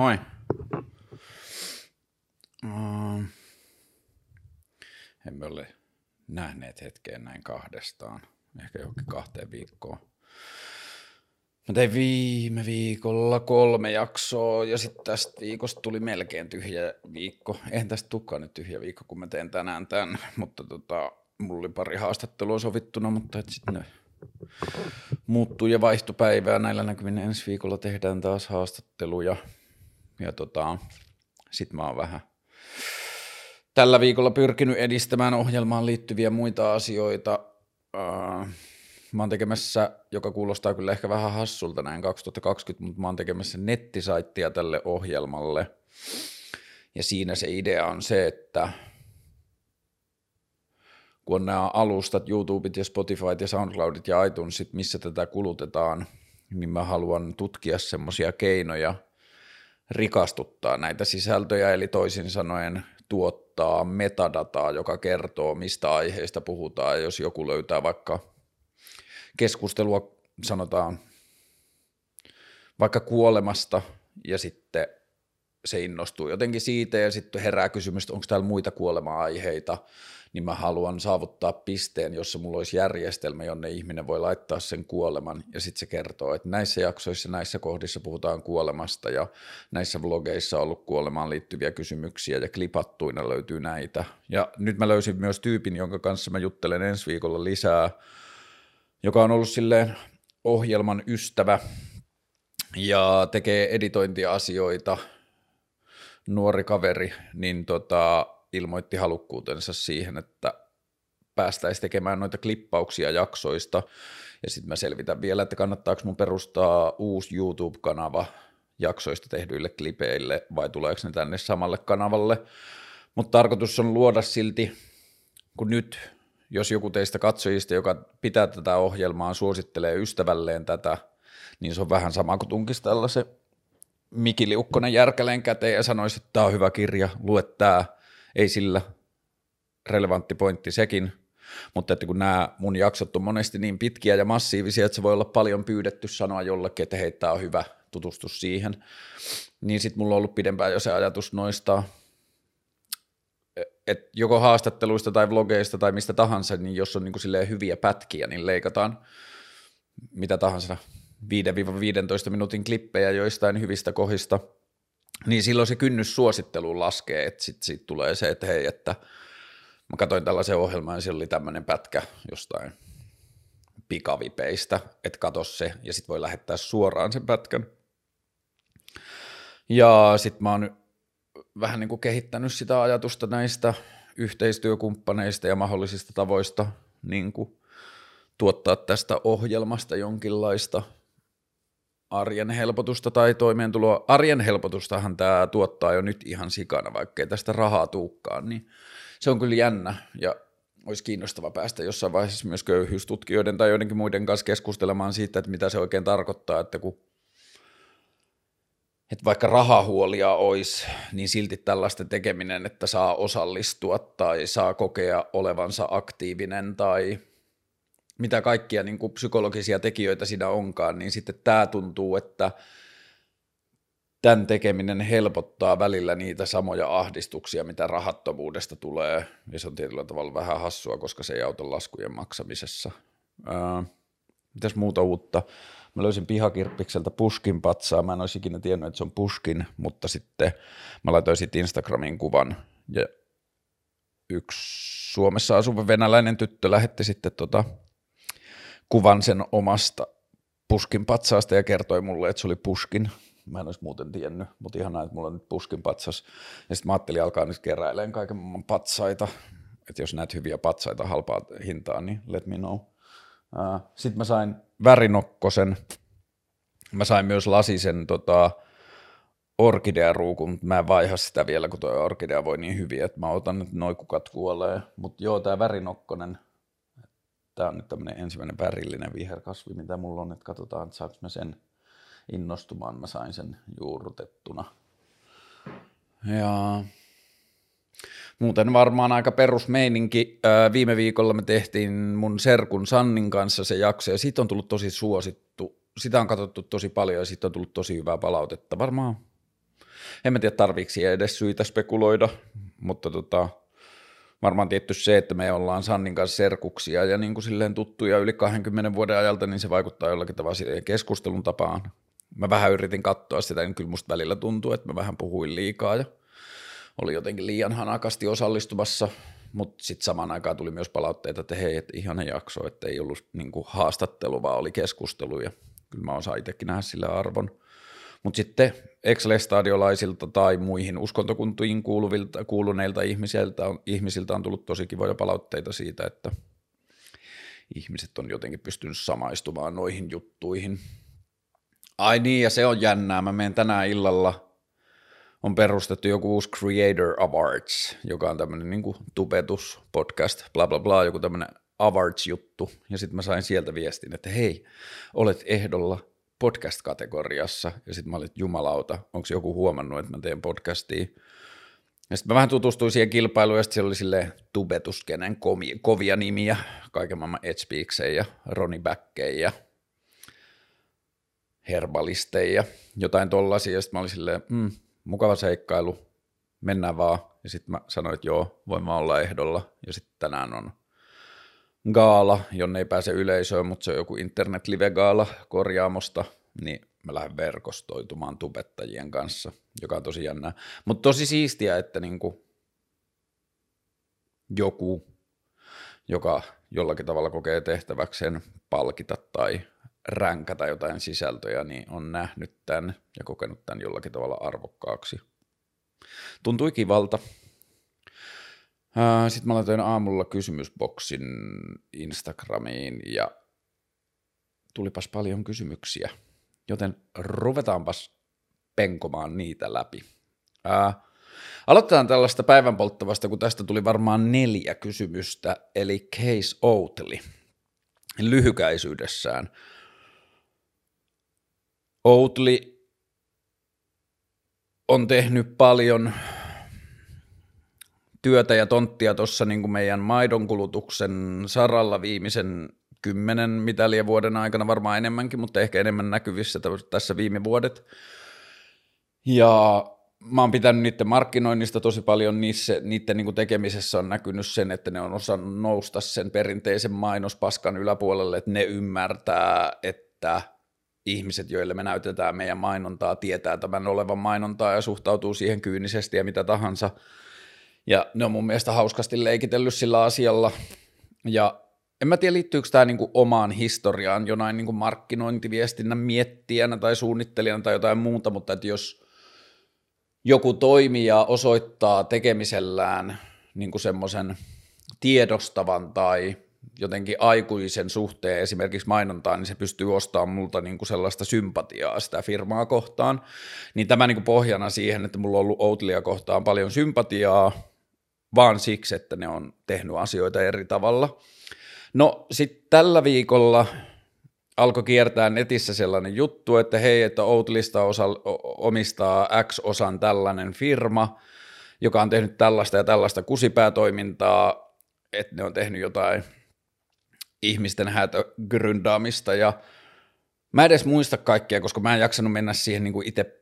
Moi. Uh, emme ole nähneet hetkeen näin kahdestaan, ehkä johonkin kahteen viikkoon. Mä tein viime viikolla kolme jaksoa ja sitten tästä viikosta tuli melkein tyhjä viikko. Eihän tästä tukkaan nyt tyhjä viikko, kun mä teen tänään tämän, mutta tota, mulla oli pari haastattelua sovittuna, mutta sitten ne muuttuu ja vaihtopäivää. Näillä näkymin ensi viikolla tehdään taas haastatteluja. Ja tota, sit mä oon vähän tällä viikolla pyrkinyt edistämään ohjelmaan liittyviä muita asioita. Mä oon tekemässä, joka kuulostaa kyllä ehkä vähän hassulta näin 2020, mutta mä oon tekemässä nettisaittia tälle ohjelmalle. Ja siinä se idea on se, että kun on nämä alustat, YouTubet ja Spotifyt ja SoundCloudit ja iTunesit, missä tätä kulutetaan, niin mä haluan tutkia semmoisia keinoja rikastuttaa näitä sisältöjä, eli toisin sanoen tuottaa metadataa, joka kertoo, mistä aiheista puhutaan. Jos joku löytää vaikka keskustelua, sanotaan vaikka kuolemasta, ja sitten se innostuu jotenkin siitä, ja sitten herää kysymys, onko täällä muita kuolema-aiheita, niin mä haluan saavuttaa pisteen, jossa mulla olisi järjestelmä, jonne ihminen voi laittaa sen kuoleman, ja sitten se kertoo, että näissä jaksoissa, näissä kohdissa puhutaan kuolemasta, ja näissä vlogeissa on ollut kuolemaan liittyviä kysymyksiä, ja klipattuina löytyy näitä. Ja nyt mä löysin myös tyypin, jonka kanssa mä juttelen ensi viikolla lisää, joka on ollut silleen ohjelman ystävä, ja tekee editointiasioita, nuori kaveri, niin tota, ilmoitti halukkuutensa siihen, että päästäisiin tekemään noita klippauksia jaksoista. Ja sitten mä selvitän vielä, että kannattaako mun perustaa uusi YouTube-kanava jaksoista tehdyille klipeille vai tuleeko ne tänne samalle kanavalle. Mutta tarkoitus on luoda silti, kun nyt, jos joku teistä katsojista, joka pitää tätä ohjelmaa, suosittelee ystävälleen tätä, niin se on vähän sama kuin tunkisi tällaisen Miki Liukkonen järkäleen käteen ja sanoisi, että tämä on hyvä kirja, lue tämä ei sillä relevantti pointti sekin, mutta että kun nämä mun jaksot on monesti niin pitkiä ja massiivisia, että se voi olla paljon pyydetty sanoa jollekin, että heittää on hyvä tutustus siihen, niin sitten mulla on ollut pidempään jo se ajatus noista, että joko haastatteluista tai vlogeista tai mistä tahansa, niin jos on niin kuin hyviä pätkiä, niin leikataan mitä tahansa 5-15 minuutin klippejä joistain hyvistä kohdista – niin silloin se kynnys suositteluun laskee, että sitten sit tulee se, että hei, että mä katsoin tällaisen ohjelman ja siellä oli tämmöinen pätkä jostain pikavipeistä, että katso se ja sitten voi lähettää suoraan sen pätkän. Ja sitten mä oon vähän niin kuin kehittänyt sitä ajatusta näistä yhteistyökumppaneista ja mahdollisista tavoista niin kuin tuottaa tästä ohjelmasta jonkinlaista – arjen helpotusta tai toimeentuloa. Arjen helpotustahan tämä tuottaa jo nyt ihan sikana, vaikkei tästä rahaa tuukkaan, niin se on kyllä jännä ja olisi kiinnostava päästä jossain vaiheessa myös köyhyystutkijoiden tai joidenkin muiden kanssa keskustelemaan siitä, että mitä se oikein tarkoittaa, että kun että vaikka rahahuolia olisi, niin silti tällaista tekeminen, että saa osallistua tai saa kokea olevansa aktiivinen tai – mitä kaikkia niin kuin psykologisia tekijöitä siinä onkaan, niin sitten tämä tuntuu, että tämän tekeminen helpottaa välillä niitä samoja ahdistuksia, mitä rahattomuudesta tulee, ja se on tietyllä tavalla vähän hassua, koska se ei auta laskujen maksamisessa. Ää, mitäs muuta uutta? Mä löysin pihakirppikseltä Puskin patsaa, mä en olisi ikinä tiennyt, että se on Puskin, mutta sitten mä laitoin sitten Instagramiin kuvan, ja yksi Suomessa asuva venäläinen tyttö lähetti sitten tota kuvan sen omasta puskin patsaasta ja kertoi mulle, että se oli puskin. Mä en olisi muuten tiennyt, mutta ihanaa, että mulla on nyt puskin patsas. Ja sitten mä ajattelin alkaa nyt keräilemään kaiken maailman patsaita. Että jos näet hyviä patsaita halpaa hintaa, niin let me know. Sitten mä sain värinokkosen. Mä sain myös lasisen tota, orkidearuukun, mutta mä en vaiha sitä vielä, kun tuo orkidea voi niin hyvin, että mä otan nyt noin kukat kuolee. Mutta joo, tämä värinokkonen – Tämä on nyt tämmöinen ensimmäinen värillinen viherkasvi, mitä mulla on, että katsotaan, että saanko mä sen innostumaan. Mä sain sen juurrutettuna. Ja muuten varmaan aika perusmeininki. Viime viikolla me tehtiin mun serkun Sannin kanssa se jakso ja siitä on tullut tosi suosittu. Sitä on katsottu tosi paljon ja siitä on tullut tosi hyvää palautetta. Varmaan en mä tiedä tarviiko edes syitä spekuloida, mutta tota, varmaan tietty se, että me ollaan Sannin kanssa serkuksia ja niin kuin silleen tuttuja yli 20 vuoden ajalta, niin se vaikuttaa jollakin tavalla siihen keskustelun tapaan. Mä vähän yritin katsoa sitä, niin kyllä musta välillä tuntuu, että mä vähän puhuin liikaa ja oli jotenkin liian hanakasti osallistumassa, mutta sitten samaan aikaan tuli myös palautteita, että hei, että ihana jakso, että ei ollut niin kuin haastattelu, vaan oli keskustelu ja kyllä mä osaan itsekin nähdä sillä arvon. Mutta sitten Excel-stadiolaisilta tai muihin uskontokuntiin kuuluvilta, kuuluneilta ihmisiltä on, ihmisiltä on tullut tosi kivoja palautteita siitä, että ihmiset on jotenkin pystynyt samaistumaan noihin juttuihin. Ai niin, ja se on jännää. Mä menen tänään illalla, on perustettu joku uusi Creator Awards, joka on tämmöinen niin tubetus podcast, bla bla bla, joku tämmöinen awards-juttu. Ja sitten mä sain sieltä viestin, että hei, olet ehdolla podcast-kategoriassa, ja sitten mä olin, että jumalauta, onko joku huomannut, että mä teen podcastia. Ja sitten mä vähän tutustuin siihen kilpailuun, ja sitten siellä oli silleen tubetuskenen kovia nimiä, kaiken maailman Edgepeakseen ja Roni Backkeen ja Herbalisteja ja jotain tollasia, ja sitten mä olin silleen, mm, mukava seikkailu, mennään vaan. Ja sitten mä sanoin, että joo, voin mä olla ehdolla. Ja sitten tänään on gaala, jonne ei pääse yleisöön, mutta se on joku internet live gaala korjaamosta, niin mä lähden verkostoitumaan tubettajien kanssa, joka on tosi jännää. Mutta tosi siistiä, että niinku joku, joka jollakin tavalla kokee tehtäväkseen palkita tai ränkätä jotain sisältöjä, niin on nähnyt tämän ja kokenut tämän jollakin tavalla arvokkaaksi. Tuntui kivalta. Sitten mä laitoin aamulla kysymysboksin Instagramiin ja tulipas paljon kysymyksiä, joten ruvetaanpas penkomaan niitä läpi. Ää, aloitetaan tällaista päivän polttavasta, kun tästä tuli varmaan neljä kysymystä, eli Case Oatly lyhykäisyydessään. Oatly on tehnyt paljon työtä ja tonttia tuossa niin meidän maidonkulutuksen saralla viimeisen kymmenen mitäliä vuoden aikana, varmaan enemmänkin, mutta ehkä enemmän näkyvissä tässä viime vuodet. Ja mä oon pitänyt niiden markkinoinnista tosi paljon, niissä, niiden niin tekemisessä on näkynyt sen, että ne on osannut nousta sen perinteisen mainospaskan yläpuolelle, että ne ymmärtää, että ihmiset, joille me näytetään meidän mainontaa, tietää tämän olevan mainontaa ja suhtautuu siihen kyynisesti ja mitä tahansa. Ja ne on mun mielestä hauskasti leikitellyt sillä asialla. Ja en mä tiedä, liittyykö tämä niinku omaan historiaan jonain niinku markkinointiviestinnän miettijänä tai suunnittelijana tai jotain muuta, mutta että jos joku toimija osoittaa tekemisellään niinku semmoisen tiedostavan tai jotenkin aikuisen suhteen esimerkiksi mainontaan, niin se pystyy ostamaan multa niin kuin sellaista sympatiaa sitä firmaa kohtaan. Niin tämä niin kuin pohjana siihen, että mulla on ollut Outlia kohtaan paljon sympatiaa, vaan siksi, että ne on tehnyt asioita eri tavalla. No sitten tällä viikolla alkoi kiertää netissä sellainen juttu, että hei, että Outlista osa, omistaa X-osan tällainen firma, joka on tehnyt tällaista ja tällaista kusipäätoimintaa, että ne on tehnyt jotain – ihmisten hätögryndaamista ja mä edes muista kaikkea, koska mä en jaksanut mennä siihen niin kuin itse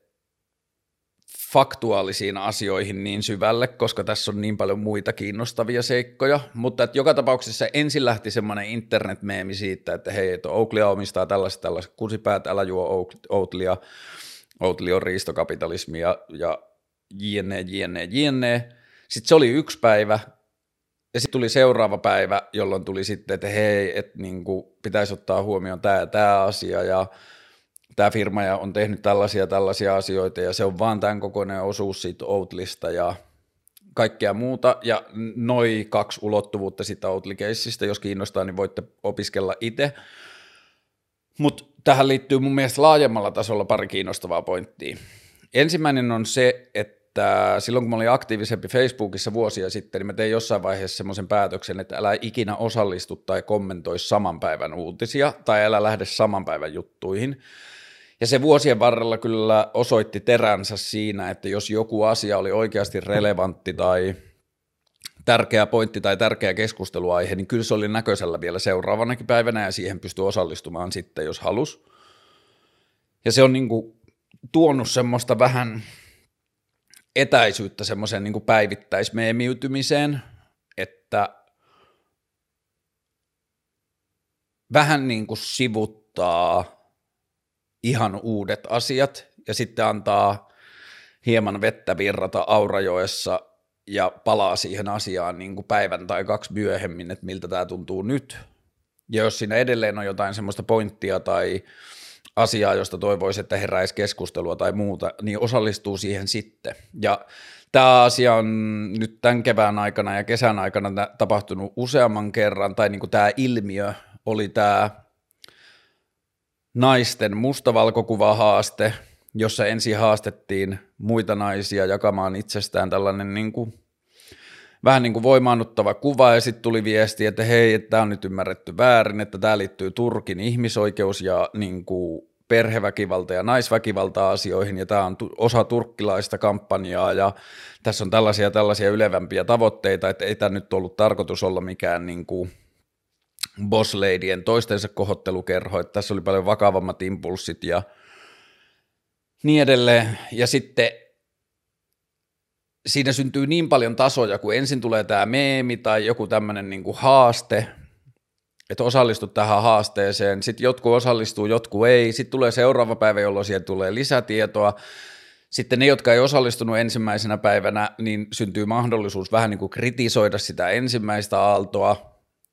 faktuaalisiin asioihin niin syvälle, koska tässä on niin paljon muita kiinnostavia seikkoja, mutta että joka tapauksessa ensin lähti semmoinen internetmeemi siitä, että hei, että Oakley omistaa tällaista, tällaista kusipäät, älä juo Oakleyä, Oakley on riistokapitalismia ja jne, jne, jne. Sitten se oli yksi päivä, ja sitten tuli seuraava päivä, jolloin tuli sitten, että hei, että niin kuin pitäisi ottaa huomioon tämä tämä asia ja tämä firma ja on tehnyt tällaisia tällaisia asioita ja se on vaan tämän kokoinen osuus siitä Outlista ja kaikkea muuta. Ja noin kaksi ulottuvuutta siitä Outli-keissistä, jos kiinnostaa, niin voitte opiskella itse. Mutta tähän liittyy mun mielestä laajemmalla tasolla pari kiinnostavaa pointtia. Ensimmäinen on se, että että silloin kun mä olin aktiivisempi Facebookissa vuosia sitten, niin mä tein jossain vaiheessa semmoisen päätöksen, että älä ikinä osallistu tai kommentoi saman päivän uutisia tai älä lähde saman päivän juttuihin. Ja se vuosien varrella kyllä osoitti teränsä siinä, että jos joku asia oli oikeasti relevantti tai tärkeä pointti tai tärkeä keskusteluaihe, niin kyllä se oli näköisellä vielä seuraavanakin päivänä ja siihen pystyi osallistumaan sitten, jos halus. Ja se on niin kuin tuonut semmoista vähän etäisyyttä semmoiseen niin päivittäismeemiytymiseen, että vähän niin kuin sivuttaa ihan uudet asiat ja sitten antaa hieman vettä virrata Aurajoessa ja palaa siihen asiaan niin kuin päivän tai kaksi myöhemmin, että miltä tämä tuntuu nyt. Ja jos siinä edelleen on jotain semmoista pointtia tai asiaa, josta toivoisi, että heräisi keskustelua tai muuta, niin osallistuu siihen sitten. Ja tämä asia on nyt tämän kevään aikana ja kesän aikana tapahtunut useamman kerran, tai niin kuin tämä ilmiö oli tämä naisten mustavalkokuvahaaste, jossa ensin haastettiin muita naisia jakamaan itsestään tällainen niin kuin, vähän niin kuin voimaannuttava kuva, ja sitten tuli viesti, että hei, tämä on nyt ymmärretty väärin, että tämä liittyy Turkin ihmisoikeus- ja niin kuin, perheväkivalta- ja naisväkivalta-asioihin, ja tämä on osa turkkilaista kampanjaa, ja tässä on tällaisia tällaisia ylevämpiä tavoitteita, että ei tämä nyt ollut tarkoitus olla mikään niin kuin, boss ladyen toistensa kohottelukerho, että tässä oli paljon vakavammat impulssit ja niin edelleen. Ja sitten siinä syntyy niin paljon tasoja, kun ensin tulee tämä meemi tai joku tämmöinen niin haaste, että osallistut tähän haasteeseen, sitten jotkut osallistuu, jotkut ei, sitten tulee seuraava päivä, jolloin siihen tulee lisätietoa, sitten ne, jotka ei osallistunut ensimmäisenä päivänä, niin syntyy mahdollisuus vähän niin kuin kritisoida sitä ensimmäistä aaltoa,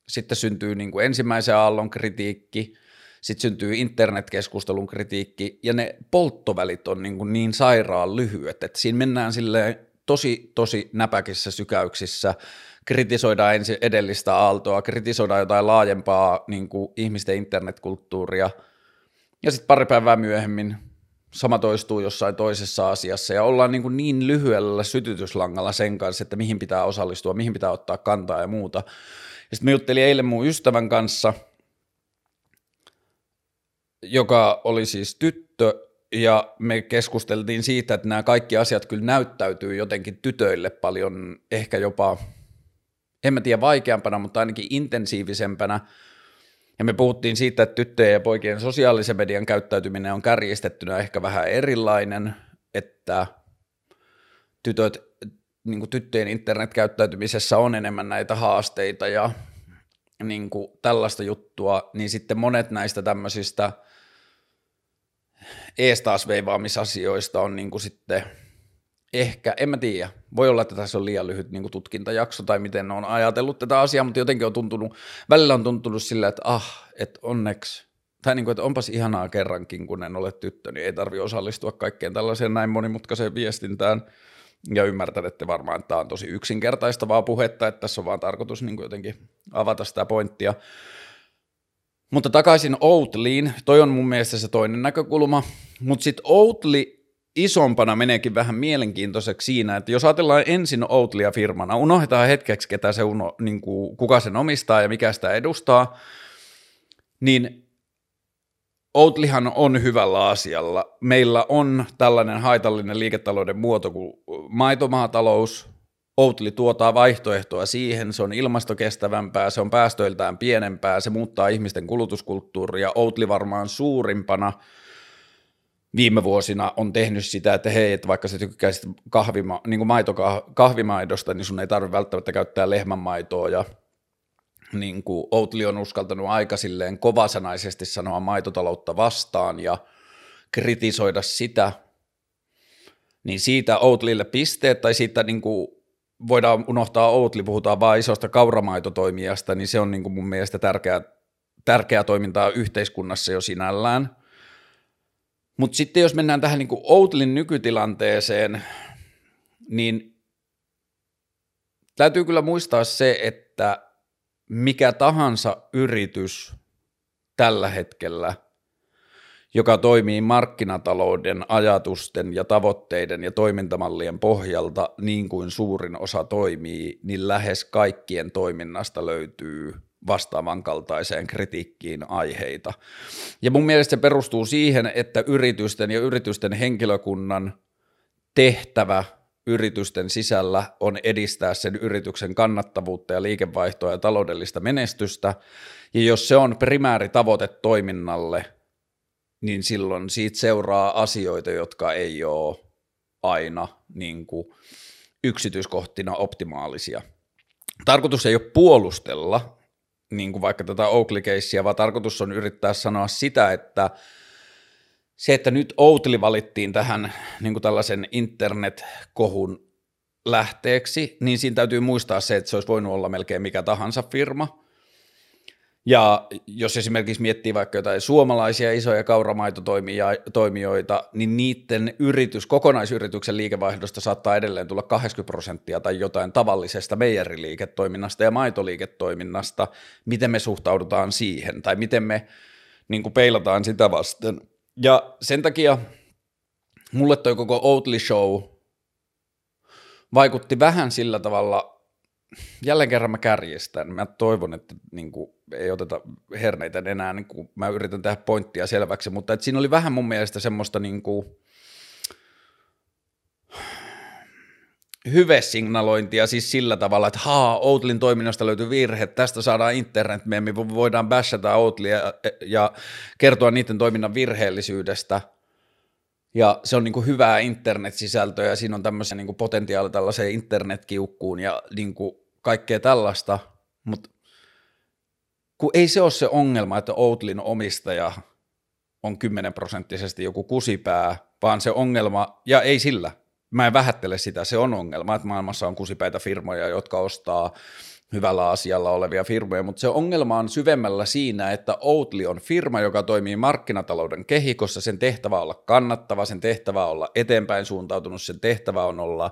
sitten syntyy niin kuin ensimmäisen aallon kritiikki, sitten syntyy internetkeskustelun kritiikki, ja ne polttovälit on niin, kuin niin sairaan lyhyet, että siinä mennään silleen tosi, tosi näpäkissä sykäyksissä, kritisoidaan ensin edellistä aaltoa, kritisoidaan jotain laajempaa niin kuin ihmisten internetkulttuuria, ja sitten pari päivää myöhemmin sama toistuu jossain toisessa asiassa, ja ollaan niin, kuin niin lyhyellä sytytyslangalla sen kanssa, että mihin pitää osallistua, mihin pitää ottaa kantaa ja muuta, sitten mä juttelin eilen mun ystävän kanssa, joka oli siis tyttö, ja me keskusteltiin siitä, että nämä kaikki asiat kyllä näyttäytyy jotenkin tytöille paljon ehkä jopa, en mä tiedä vaikeampana, mutta ainakin intensiivisempänä. Ja me puhuttiin siitä, että tyttöjen ja poikien sosiaalisen median käyttäytyminen on kärjistettynä ehkä vähän erilainen, että tytöt niin kuin tyttöjen internetkäyttäytymisessä on enemmän näitä haasteita ja niin kuin tällaista juttua, niin sitten monet näistä tämmöisistä eestaas veivaamisasioista on niin kuin sitten ehkä, en mä tiedä, voi olla, että tässä on liian lyhyt niin kuin tutkintajakso tai miten on ajatellut tätä asiaa, mutta jotenkin on tuntunut, välillä on tuntunut sillä, että ah, että onneksi, tai niin kuin, että onpas ihanaa kerrankin, kun en ole tyttö, niin ei tarvi osallistua kaikkeen tällaiseen näin monimutkaiseen viestintään, ja ymmärtänette varmaan, että tämä on tosi yksinkertaistavaa puhetta, että tässä on vaan tarkoitus niin jotenkin avata sitä pointtia. Mutta takaisin Outliin, toi on mun mielestä se toinen näkökulma, mutta sitten Outli isompana meneekin vähän mielenkiintoiseksi siinä, että jos ajatellaan ensin Outlia firmana, unohdetaan hetkeksi, ketä se uno, niin kuin, kuka sen omistaa ja mikä sitä edustaa, niin Outlihan on hyvällä asialla. Meillä on tällainen haitallinen liiketalouden muoto kuin maitomaatalous. Outli tuottaa vaihtoehtoa siihen, se on ilmastokestävämpää, se on päästöiltään pienempää, se muuttaa ihmisten kulutuskulttuuria. Outli varmaan suurimpana viime vuosina on tehnyt sitä, että hei, että vaikka sä tykkäisit kahvima, niin kuin maito, kahvimaidosta, niin sun ei tarvitse välttämättä käyttää lehmänmaitoa ja niin kuin Outli on uskaltanut aika silleen kovasanaisesti sanoa maitotaloutta vastaan ja kritisoida sitä, niin siitä Outlille pisteet, tai siitä niin kuin voidaan unohtaa Outli, puhutaan vain isosta kauramaitotoimijasta, niin se on niin kuin mun mielestä tärkeää, tärkeää toimintaa yhteiskunnassa jo sinällään. Mutta sitten jos mennään tähän niin Outlin nykytilanteeseen, niin täytyy kyllä muistaa se, että mikä tahansa yritys tällä hetkellä, joka toimii markkinatalouden ajatusten ja tavoitteiden ja toimintamallien pohjalta niin kuin suurin osa toimii, niin lähes kaikkien toiminnasta löytyy vastaavan kaltaiseen kritiikkiin aiheita. Ja mun mielestä se perustuu siihen, että yritysten ja yritysten henkilökunnan tehtävä yritysten sisällä on edistää sen yrityksen kannattavuutta ja liikevaihtoa ja taloudellista menestystä, ja jos se on primääri tavoite toiminnalle, niin silloin siitä seuraa asioita, jotka ei ole aina niin kuin yksityiskohtina optimaalisia. Tarkoitus ei ole puolustella niin kuin vaikka tätä oakley vaan tarkoitus on yrittää sanoa sitä, että se, että nyt Outli valittiin tähän niin kuin tällaisen internet-kohun lähteeksi, niin siinä täytyy muistaa se, että se olisi voinut olla melkein mikä tahansa firma. Ja jos esimerkiksi miettii vaikka jotain suomalaisia isoja kauramaitotoimijoita, niin niiden yritys, kokonaisyrityksen liikevaihdosta saattaa edelleen tulla 80 prosenttia tai jotain tavallisesta meijeriliiketoiminnasta ja maitoliiketoiminnasta. Miten me suhtaudutaan siihen tai miten me niin peilataan sitä vasten. Ja sen takia mulle toi koko Oatly Show vaikutti vähän sillä tavalla, jälleen kerran mä kärjestän, mä toivon, että niin kuin, ei oteta herneitä enää, niin kuin mä yritän tehdä pointtia selväksi, mutta että siinä oli vähän mun mielestä semmoista niin kuin, hyvesignalointia siis sillä tavalla, että haa, Outlin toiminnasta löytyy virhe, tästä saadaan internet, me voidlia bashata Outlia ja, kertoa niiden toiminnan virheellisyydestä, ja se on niin kuin hyvää internet-sisältöä, ja siinä on tämmöisen niin kuin potentiaali tällaiseen internetkiukkuun ja niin kuin kaikkea tällaista, mutta kun ei se ole se ongelma, että Outlin omistaja on 10 prosenttisesti joku kusipää, vaan se ongelma, ja ei sillä, mä en vähättele sitä, se on ongelma, että maailmassa on kusipäitä firmoja, jotka ostaa hyvällä asialla olevia firmoja, mutta se ongelma on syvemmällä siinä, että Outli on firma, joka toimii markkinatalouden kehikossa, sen tehtävä olla kannattava, sen tehtävä olla eteenpäin suuntautunut, sen tehtävä on olla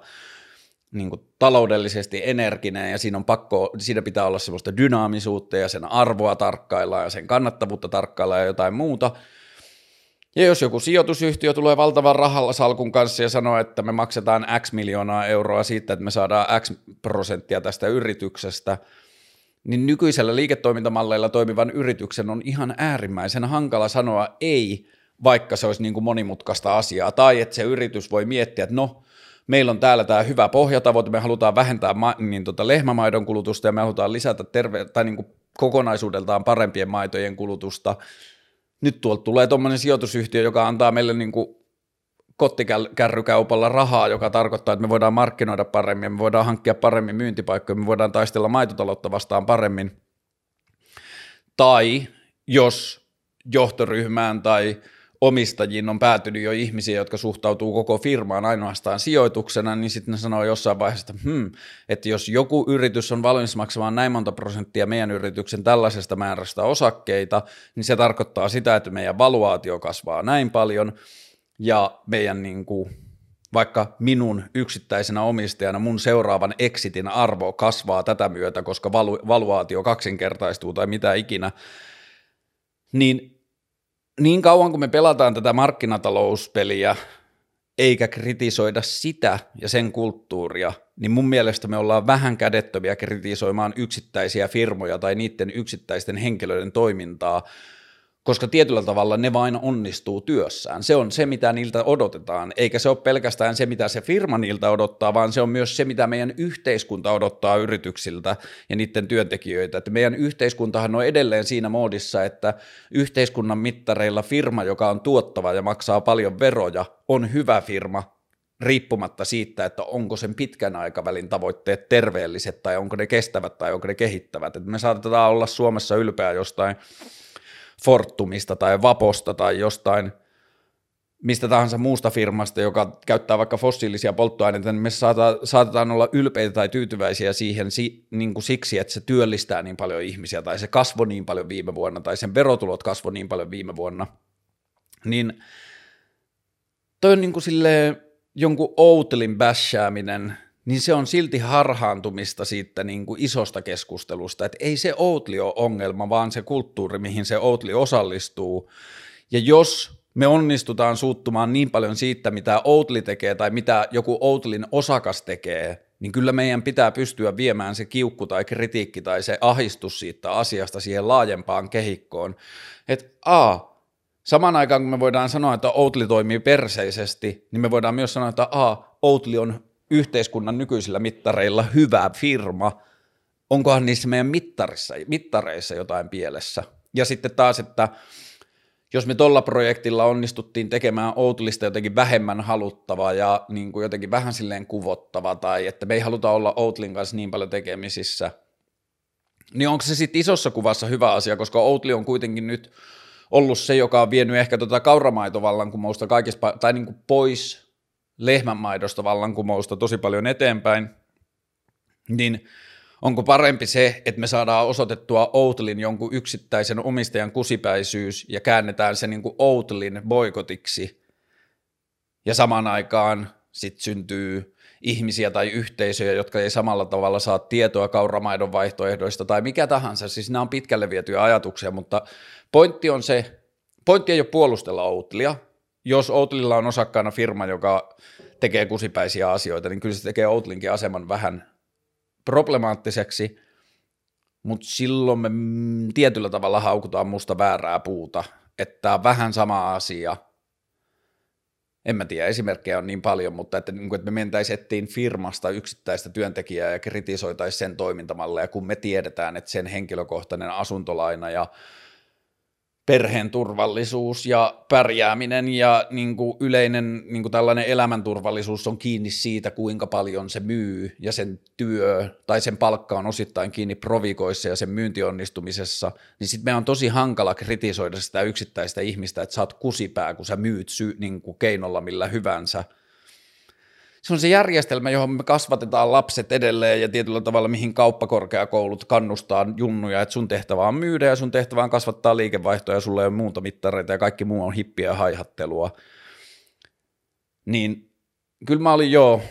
niin kuin taloudellisesti energinen ja siinä on pakko, siinä pitää olla semmoista dynaamisuutta ja sen arvoa tarkkailla ja sen kannattavuutta tarkkailla ja jotain muuta, ja jos joku sijoitusyhtiö tulee valtavan rahalla salkun kanssa ja sanoo, että me maksetaan X miljoonaa euroa siitä, että me saadaan X prosenttia tästä yrityksestä, niin nykyisellä liiketoimintamalleilla toimivan yrityksen on ihan äärimmäisen hankala sanoa ei, vaikka se olisi niin kuin monimutkaista asiaa, tai että se yritys voi miettiä, että no, meillä on täällä tämä hyvä pohjatavoite, me halutaan vähentää ma- niin tota lehmämaidon kulutusta ja me halutaan lisätä terve- tai niin kuin kokonaisuudeltaan parempien maitojen kulutusta, nyt tuolta tulee tuommoinen sijoitusyhtiö, joka antaa meille niin kuin kottikärrykaupalla rahaa, joka tarkoittaa, että me voidaan markkinoida paremmin, me voidaan hankkia paremmin myyntipaikkoja, me voidaan taistella maitotaloutta vastaan paremmin. Tai jos johtoryhmään tai omistajiin on päätynyt jo ihmisiä, jotka suhtautuu koko firmaan ainoastaan sijoituksena, niin sitten ne sanoo jossain vaiheessa, että, hmm, että jos joku yritys on valmis maksamaan näin monta prosenttia meidän yrityksen tällaisesta määrästä osakkeita, niin se tarkoittaa sitä, että meidän valuaatio kasvaa näin paljon ja meidän niin kuin, vaikka minun yksittäisenä omistajana mun seuraavan exitin arvo kasvaa tätä myötä, koska valu, valuaatio kaksinkertaistuu tai mitä ikinä, niin niin kauan kun me pelataan tätä markkinatalouspeliä, eikä kritisoida sitä ja sen kulttuuria, niin mun mielestä me ollaan vähän kädettömiä kritisoimaan yksittäisiä firmoja tai niiden yksittäisten henkilöiden toimintaa, koska tietyllä tavalla ne vain onnistuu työssään. Se on se, mitä niiltä odotetaan, eikä se ole pelkästään se, mitä se firma niiltä odottaa, vaan se on myös se, mitä meidän yhteiskunta odottaa yrityksiltä ja niiden työntekijöitä. Että meidän yhteiskuntahan on edelleen siinä moodissa, että yhteiskunnan mittareilla firma, joka on tuottava ja maksaa paljon veroja, on hyvä firma, riippumatta siitä, että onko sen pitkän aikavälin tavoitteet terveelliset tai onko ne kestävät tai onko ne kehittävät. Että me saatetaan olla Suomessa ylpeä jostain Fortumista tai Vaposta tai jostain mistä tahansa muusta firmasta, joka käyttää vaikka fossiilisia polttoaineita, niin me saatetaan olla ylpeitä tai tyytyväisiä siihen niin kuin siksi, että se työllistää niin paljon ihmisiä tai se kasvoi niin paljon viime vuonna tai sen verotulot kasvoi niin paljon viime vuonna. Niin toi on niin kuin silleen jonkun Outlin bashääminen niin se on silti harhaantumista siitä niin kuin isosta keskustelusta, että ei se Outli ole ongelma, vaan se kulttuuri, mihin se Outli osallistuu. Ja jos me onnistutaan suuttumaan niin paljon siitä, mitä Outli tekee tai mitä joku Outlin osakas tekee, niin kyllä meidän pitää pystyä viemään se kiukku tai kritiikki tai se ahistus siitä asiasta siihen laajempaan kehikkoon. Että a, samaan aikaan kun me voidaan sanoa, että Outli toimii perseisesti, niin me voidaan myös sanoa, että a, Outli on yhteiskunnan nykyisillä mittareilla hyvä firma, onkohan niissä meidän mittarissa, mittareissa jotain pielessä. Ja sitten taas, että jos me tuolla projektilla onnistuttiin tekemään Outlista jotenkin vähemmän haluttava ja niin kuin jotenkin vähän silleen kuvottava, tai että me ei haluta olla Outlin kanssa niin paljon tekemisissä, niin onko se sitten isossa kuvassa hyvä asia, koska Outli on kuitenkin nyt ollut se, joka on vienyt ehkä tota kauramaitovallankumousta kaikista, tai niin kuin pois lehmänmaidosta vallankumousta tosi paljon eteenpäin, niin onko parempi se, että me saadaan osoitettua Outlin jonkun yksittäisen omistajan kusipäisyys ja käännetään se niin kuin Outlin boikotiksi ja samaan aikaan sitten syntyy ihmisiä tai yhteisöjä, jotka ei samalla tavalla saa tietoa kauramaidon vaihtoehdoista tai mikä tahansa. Siis nämä on pitkälle vietyjä ajatuksia, mutta pointti on se, pointti ei ole puolustella Outlia. Jos Outlilla on osakkaana firma, joka tekee kusipäisiä asioita, niin kyllä se tekee Outlinkin aseman vähän problemaattiseksi, mutta silloin me tietyllä tavalla haukutaan musta väärää puuta, että on vähän sama asia. En mä tiedä, esimerkkejä on niin paljon, mutta että, niin kuin, että me mentäisiin ettiin firmasta yksittäistä työntekijää ja kritisoitaisiin sen toimintamalleja, kun me tiedetään, että sen henkilökohtainen asuntolaina ja perheen turvallisuus ja pärjääminen ja niin kuin yleinen niin kuin tällainen elämänturvallisuus on kiinni siitä, kuinka paljon se myy ja sen työ tai sen palkka on osittain kiinni provikoissa ja sen myyntionnistumisessa, niin sitten me on tosi hankala kritisoida sitä yksittäistä ihmistä, että sä oot kusipää, kun sä myyt sy- niin kuin keinolla millä hyvänsä – se on se järjestelmä, johon me kasvatetaan lapset edelleen ja tietyllä tavalla mihin kauppakorkeakoulut kannustaa junnuja, että sun tehtävä on myydä ja sun tehtävä on kasvattaa liikevaihtoja ja sulla ei ole muuta mittareita ja kaikki muu on hippiä ja haihattelua. Niin kyllä mä olin jo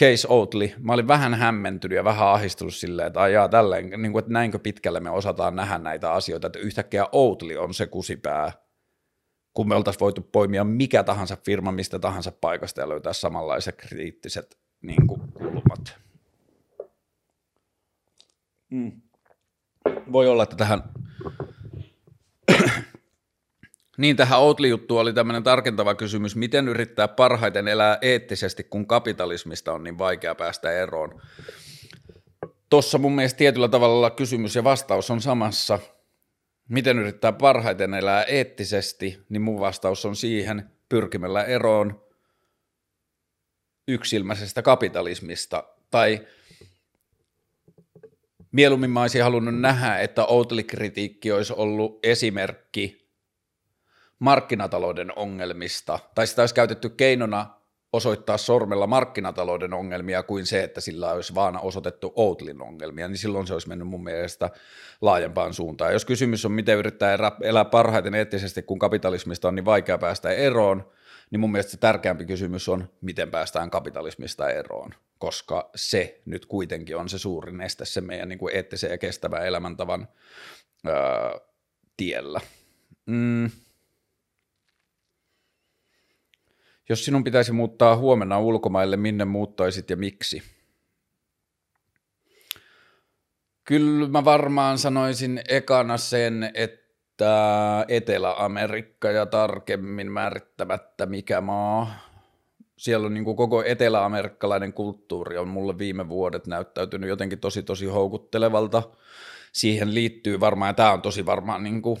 Case Oatly, mä olin vähän hämmentynyt ja vähän ahdistunut silleen, että ajaa tälleen, niin kuin, että näinkö pitkälle me osataan nähdä näitä asioita, että yhtäkkiä Oatly on se kusipää, kun me oltaisiin voitu poimia mikä tahansa firma mistä tahansa paikasta ja löytää samanlaiset kriittiset niin kuin, kulmat. Mm. Voi olla, että tähän niin, tähän Outli-juttuun oli tämmöinen tarkentava kysymys, miten yrittää parhaiten elää eettisesti, kun kapitalismista on niin vaikea päästä eroon. Tuossa mun mielestä tietyllä tavalla kysymys ja vastaus on samassa – miten yrittää parhaiten elää eettisesti, niin mun vastaus on siihen pyrkimällä eroon yksilmäisestä kapitalismista. Tai mieluummin mä olisin halunnut nähdä, että Outli-kritiikki olisi ollut esimerkki markkinatalouden ongelmista, tai sitä olisi käytetty keinona osoittaa sormella markkinatalouden ongelmia kuin se, että sillä olisi vaan osoitettu Outlin ongelmia, niin silloin se olisi mennyt mun mielestä laajempaan suuntaan. Jos kysymys on, miten yrittää elää parhaiten eettisesti, kun kapitalismista on niin vaikea päästä eroon, niin mun mielestä se tärkeämpi kysymys on, miten päästään kapitalismista eroon, koska se nyt kuitenkin on se suurin este se meidän niin kuin eettisen ja kestävän elämäntavan öö, tiellä. Mm. Jos sinun pitäisi muuttaa huomenna ulkomaille, minne muuttaisit ja miksi? Kyllä mä varmaan sanoisin ekana sen, että Etelä-Amerikka ja tarkemmin määrittämättä mikä maa. Siellä on niin kuin koko etelä-amerikkalainen kulttuuri on mulle viime vuodet näyttäytynyt jotenkin tosi tosi houkuttelevalta. Siihen liittyy varmaan, ja tämä on tosi varmaan niin kuin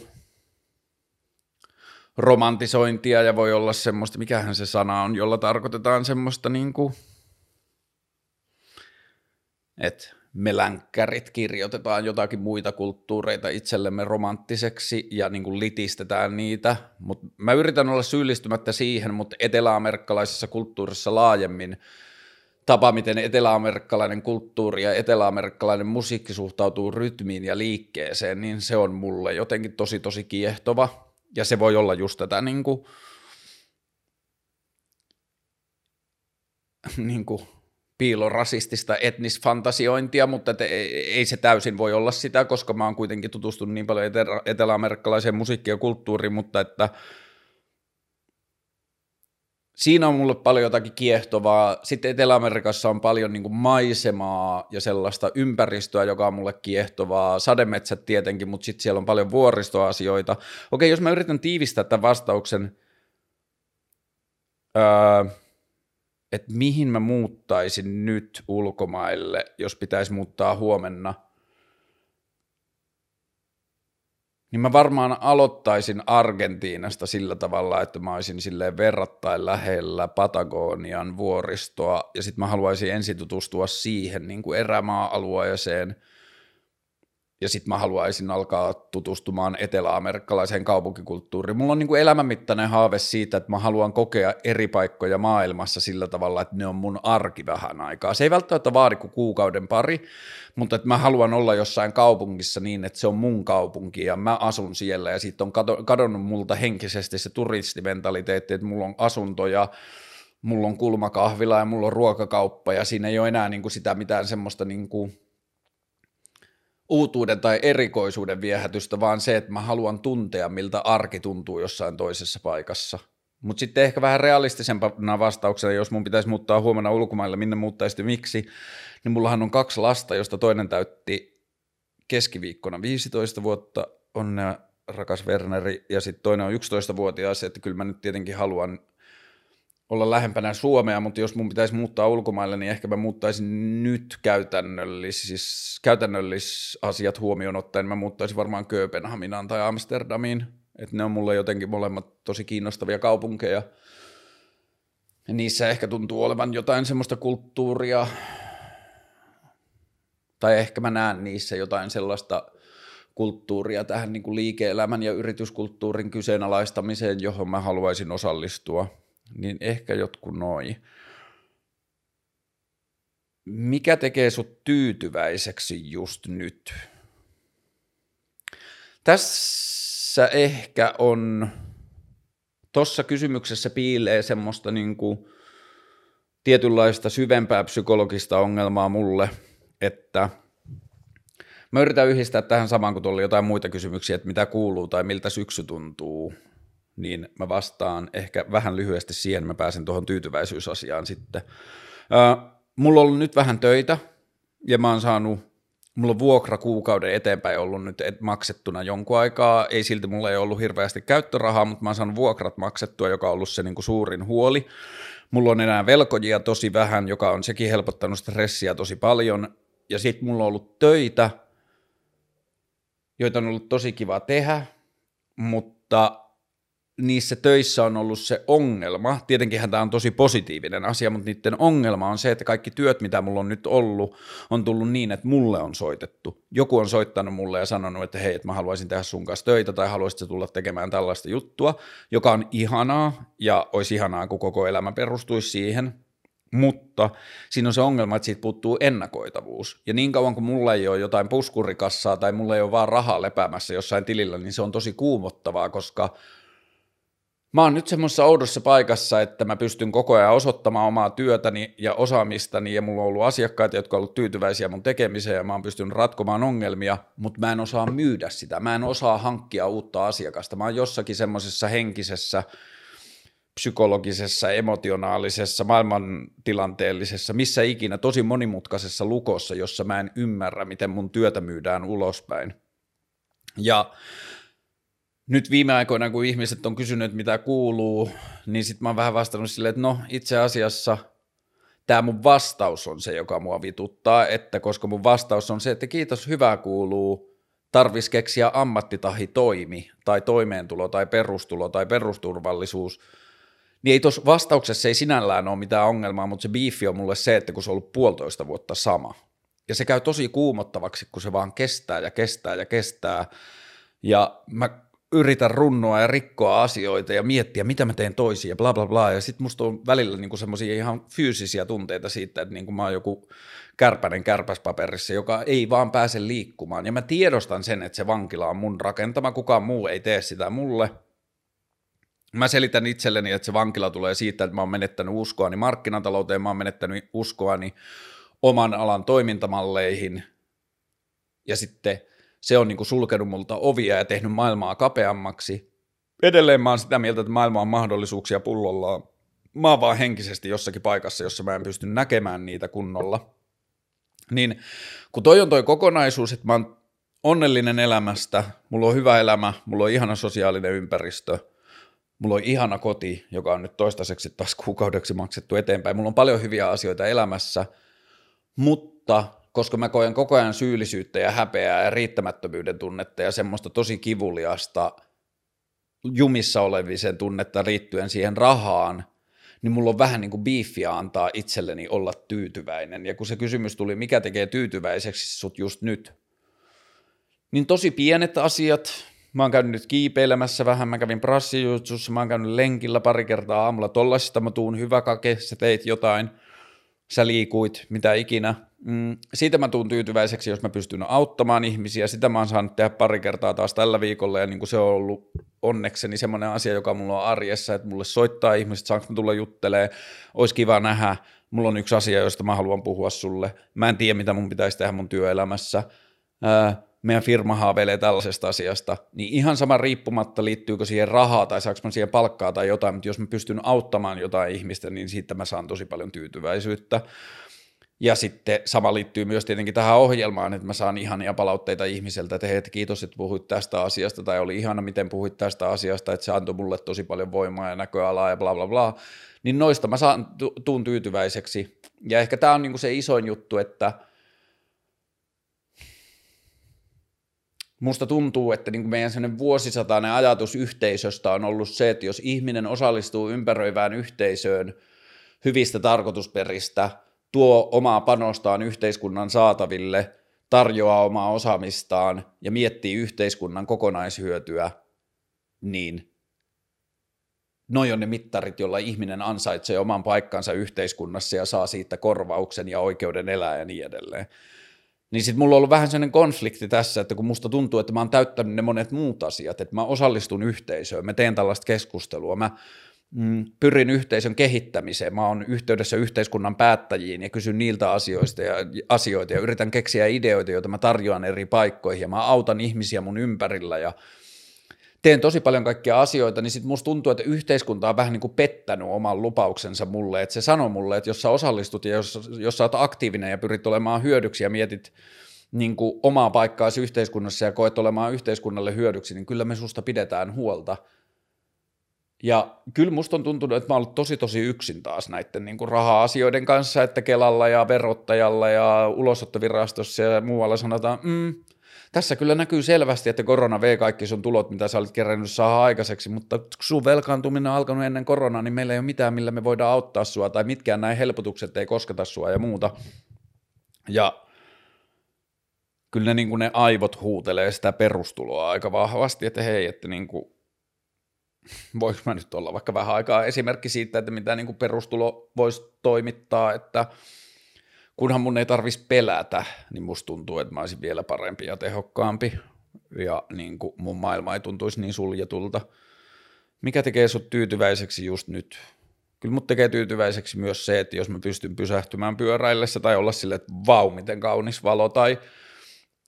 romantisointia ja voi olla semmoista, mikähän se sana on, jolla tarkoitetaan semmoista niin kuin, että me länkkärit kirjoitetaan jotakin muita kulttuureita itsellemme romanttiseksi ja niin kuin litistetään niitä, mutta mä yritän olla syyllistymättä siihen, mutta eteläamerikkalaisessa kulttuurissa laajemmin tapa, miten eteläamerikkalainen kulttuuri ja eteläamerikkalainen musiikki suhtautuu rytmiin ja liikkeeseen, niin se on mulle jotenkin tosi tosi kiehtova ja se voi olla just tätä niin kuin, niin kuin piilorasistista etnisfantasiointia, mutta te, ei se täysin voi olla sitä, koska mä oon kuitenkin tutustunut niin paljon etelä- eteläamerikkalaiseen musiikkiin ja kulttuuriin, mutta että siinä on mulle paljon jotakin kiehtovaa. Sitten Etelä-Amerikassa on paljon niin maisemaa ja sellaista ympäristöä, joka on mulle kiehtovaa. Sademetsät tietenkin, mutta sitten siellä on paljon vuoristoasioita. Okei, jos mä yritän tiivistää tämän vastauksen, öö, että mihin mä muuttaisin nyt ulkomaille, jos pitäisi muuttaa huomenna – niin mä varmaan aloittaisin Argentiinasta sillä tavalla, että mä olisin silleen verrattain lähellä Patagonian vuoristoa, ja sitten mä haluaisin ensin tutustua siihen niin kuin erämaa-alueeseen – ja sitten mä haluaisin alkaa tutustumaan eteläamerikkalaiseen kaupunkikulttuuriin. Mulla on niin kuin elämänmittainen haave siitä, että mä haluan kokea eri paikkoja maailmassa sillä tavalla, että ne on mun arki vähän aikaa. Se ei välttämättä vaadi kuin kuukauden pari, mutta että mä haluan olla jossain kaupungissa niin, että se on mun kaupunki ja mä asun siellä ja siitä on kadonnut multa henkisesti se turistimentaliteetti, että mulla on asuntoja, mulla on kulmakahvila ja mulla on ruokakauppa ja siinä ei ole enää niin kuin sitä mitään semmoista niin kuin uutuuden tai erikoisuuden viehätystä, vaan se, että mä haluan tuntea, miltä arki tuntuu jossain toisessa paikassa. Mutta sitten ehkä vähän realistisempana vastauksena, jos mun pitäisi muuttaa huomenna ulkomaille, minne muuttaisi miksi, niin mullahan on kaksi lasta, josta toinen täytti keskiviikkona 15 vuotta, onnea rakas Werneri, ja sitten toinen on 11-vuotias, että kyllä mä nyt tietenkin haluan olla lähempänä Suomea, mutta jos mun pitäisi muuttaa ulkomaille, niin ehkä mä muuttaisin nyt käytännöllis, siis käytännöllis asiat huomioon ottaen, mä muuttaisin varmaan Kööpenhaminaan tai Amsterdamiin, että ne on mulle jotenkin molemmat tosi kiinnostavia kaupunkeja. Ja niissä ehkä tuntuu olevan jotain semmoista kulttuuria, tai ehkä mä näen niissä jotain sellaista kulttuuria tähän niin kuin liike-elämän ja yrityskulttuurin kyseenalaistamiseen, johon mä haluaisin osallistua – niin ehkä jotkut noin. Mikä tekee sut tyytyväiseksi just nyt? Tässä ehkä on, tuossa kysymyksessä piilee semmoista niin kuin tietynlaista syvempää psykologista ongelmaa mulle, että mä yritän yhdistää tähän samaan, kun tuolla jotain muita kysymyksiä, että mitä kuuluu tai miltä syksy tuntuu niin mä vastaan ehkä vähän lyhyesti siihen, mä pääsen tuohon tyytyväisyysasiaan sitten. Ö, mulla on ollut nyt vähän töitä, ja mä oon saanut, mulla on vuokra kuukauden eteenpäin ollut nyt maksettuna jonkun aikaa, ei silti mulla ei ollut hirveästi käyttörahaa, mutta mä oon saanut vuokrat maksettua, joka on ollut se niin kuin suurin huoli. Mulla on enää velkojia tosi vähän, joka on sekin helpottanut stressiä tosi paljon, ja sitten mulla on ollut töitä, joita on ollut tosi kiva tehdä, mutta niissä töissä on ollut se ongelma, tietenkin tämä on tosi positiivinen asia, mutta niiden ongelma on se, että kaikki työt, mitä mulla on nyt ollut, on tullut niin, että mulle on soitettu. Joku on soittanut mulle ja sanonut, että hei, että mä haluaisin tehdä sun kanssa töitä tai haluaisit tulla tekemään tällaista juttua, joka on ihanaa ja olisi ihanaa, kun koko elämä perustuisi siihen, mutta siinä on se ongelma, että siitä puuttuu ennakoitavuus. Ja niin kauan kuin mulla ei ole jotain puskurikassaa tai mulla ei ole vaan rahaa lepäämässä jossain tilillä, niin se on tosi kuumottavaa, koska – mä oon nyt semmoisessa oudossa paikassa, että mä pystyn koko ajan osoittamaan omaa työtäni ja osaamistani ja mulla on ollut asiakkaita, jotka on ollut tyytyväisiä mun tekemiseen ja mä oon pystynyt ratkomaan ongelmia, mutta mä en osaa myydä sitä, mä en osaa hankkia uutta asiakasta. Mä oon jossakin semmoisessa henkisessä, psykologisessa, emotionaalisessa, maailmantilanteellisessa, missä ikinä tosi monimutkaisessa lukossa, jossa mä en ymmärrä, miten mun työtä myydään ulospäin. Ja nyt viime aikoina, kun ihmiset on kysynyt, mitä kuuluu, niin sitten mä oon vähän vastannut silleen, että no itse asiassa tämä mun vastaus on se, joka mua vituttaa, että koska mun vastaus on se, että kiitos, hyvää kuuluu, tarvis keksiä ammattitahi toimi, tai toimeentulo, tai perustulo, tai perusturvallisuus, niin ei tuossa vastauksessa ei sinällään ole mitään ongelmaa, mutta se biifi on mulle se, että kun se on ollut puolitoista vuotta sama. Ja se käy tosi kuumottavaksi, kun se vaan kestää ja kestää ja kestää. Ja mä yritän runnoa ja rikkoa asioita ja miettiä, mitä mä teen toisiin ja bla bla bla. Ja sitten musta on välillä niinku semmoisia ihan fyysisiä tunteita siitä, että niinku mä oon joku kärpänen kärpäspaperissa, joka ei vaan pääse liikkumaan. Ja mä tiedostan sen, että se vankila on mun rakentama, kukaan muu ei tee sitä mulle. Mä selitän itselleni, että se vankila tulee siitä, että mä oon menettänyt uskoani markkinatalouteen, mä oon menettänyt uskoani oman alan toimintamalleihin. Ja sitten – se on niin kuin sulkenut multa ovia ja tehnyt maailmaa kapeammaksi. Edelleen mä oon sitä mieltä, että maailma on mahdollisuuksia pullollaan. Mä oon vaan henkisesti jossakin paikassa, jossa mä en pysty näkemään niitä kunnolla. Niin kun toi on toi kokonaisuus, että mä oon onnellinen elämästä, mulla on hyvä elämä, mulla on ihana sosiaalinen ympäristö, mulla on ihana koti, joka on nyt toistaiseksi taas kuukaudeksi maksettu eteenpäin, mulla on paljon hyviä asioita elämässä, mutta koska mä koen koko ajan syyllisyyttä ja häpeää ja riittämättömyyden tunnetta ja semmoista tosi kivuliasta jumissa olevisen tunnetta liittyen siihen rahaan, niin mulla on vähän niin kuin biiffiä antaa itselleni olla tyytyväinen. Ja kun se kysymys tuli, mikä tekee tyytyväiseksi sut just nyt, niin tosi pienet asiat, Mä oon käynyt nyt kiipeilemässä vähän, mä kävin prassijutsussa, mä oon käynyt lenkillä pari kertaa aamulla, tollaisesta mä tuun hyvä kake, sä teit jotain, sä liikuit, mitä ikinä. Mm, siitä mä tuun tyytyväiseksi, jos mä pystyn auttamaan ihmisiä, sitä mä oon saanut tehdä pari kertaa taas tällä viikolla, ja niin kuin se on ollut onnekseni semmoinen asia, joka mulla on arjessa, että mulle soittaa ihmiset, saanko mä tulla juttelee, olisi kiva nähdä, mulla on yksi asia, josta mä haluan puhua sulle, mä en tiedä, mitä mun pitäisi tehdä mun työelämässä, meidän firma haaveilee tällaisesta asiasta, niin ihan sama riippumatta liittyykö siihen rahaa tai saanko mä siihen palkkaa tai jotain, mutta jos mä pystyn auttamaan jotain ihmistä, niin siitä mä saan tosi paljon tyytyväisyyttä. Ja sitten sama liittyy myös tietenkin tähän ohjelmaan, että mä saan ihania palautteita ihmiseltä, että hei, että kiitos, että puhuit tästä asiasta, tai oli ihana, miten puhuit tästä asiasta, että se antoi mulle tosi paljon voimaa ja näköalaa ja bla bla bla. Niin noista mä saan, tuun tyytyväiseksi. Ja ehkä tämä on niinku se isoin juttu, että – musta tuntuu, että niin kuin meidän sellainen vuosisatainen ajatus yhteisöstä on ollut se, että jos ihminen osallistuu ympäröivään yhteisöön hyvistä tarkoitusperistä, tuo omaa panostaan yhteiskunnan saataville, tarjoaa omaa osaamistaan ja miettii yhteiskunnan kokonaishyötyä, niin noi on ne mittarit, joilla ihminen ansaitsee oman paikkansa yhteiskunnassa ja saa siitä korvauksen ja oikeuden elää ja niin edelleen. Niin sitten mulla on ollut vähän sellainen konflikti tässä, että kun musta tuntuu, että mä oon täyttänyt ne monet muut asiat, että mä osallistun yhteisöön, mä teen tällaista keskustelua, mä mm, pyrin yhteisön kehittämiseen, mä oon yhteydessä yhteiskunnan päättäjiin ja kysyn niiltä asioista ja, asioita ja yritän keksiä ideoita, joita mä tarjoan eri paikkoihin ja mä autan ihmisiä mun ympärillä ja teen tosi paljon kaikkia asioita, niin sitten musta tuntuu, että yhteiskunta on vähän niin kuin pettänyt oman lupauksensa mulle, että se sanoo mulle, että jos sä osallistut ja jos, jos sä oot aktiivinen ja pyrit olemaan hyödyksi ja mietit niin kuin omaa paikkaasi yhteiskunnassa ja koet olemaan yhteiskunnalle hyödyksi, niin kyllä me susta pidetään huolta. Ja kyllä musta on tuntunut, että mä oon ollut tosi tosi yksin taas näiden niin kuin raha-asioiden kanssa, että Kelalla ja verottajalla ja ulosottovirastossa ja muualla sanotaan, mm, tässä kyllä näkyy selvästi, että korona vei kaikki sun tulot, mitä sä olit kerännyt saada aikaiseksi, mutta kun sun velkaantuminen on alkanut ennen koronaa, niin meillä ei ole mitään, millä me voidaan auttaa sua, tai mitkään näin helpotukset ei kosketa sua ja muuta. Ja kyllä ne, niin kuin ne aivot huutelee sitä perustuloa aika vahvasti, että hei, että niin kuin, voiko mä nyt olla vaikka vähän aikaa esimerkki siitä, että mitä niin kuin perustulo voisi toimittaa, että – kunhan mun ei tarvitsisi pelätä, niin musta tuntuu, että mä olisin vielä parempi ja tehokkaampi ja niin kuin mun maailma ei tuntuisi niin suljetulta. Mikä tekee sut tyytyväiseksi just nyt? Kyllä mut tekee tyytyväiseksi myös se, että jos mä pystyn pysähtymään pyöräillessä tai olla silleen, että vau, miten kaunis valo tai –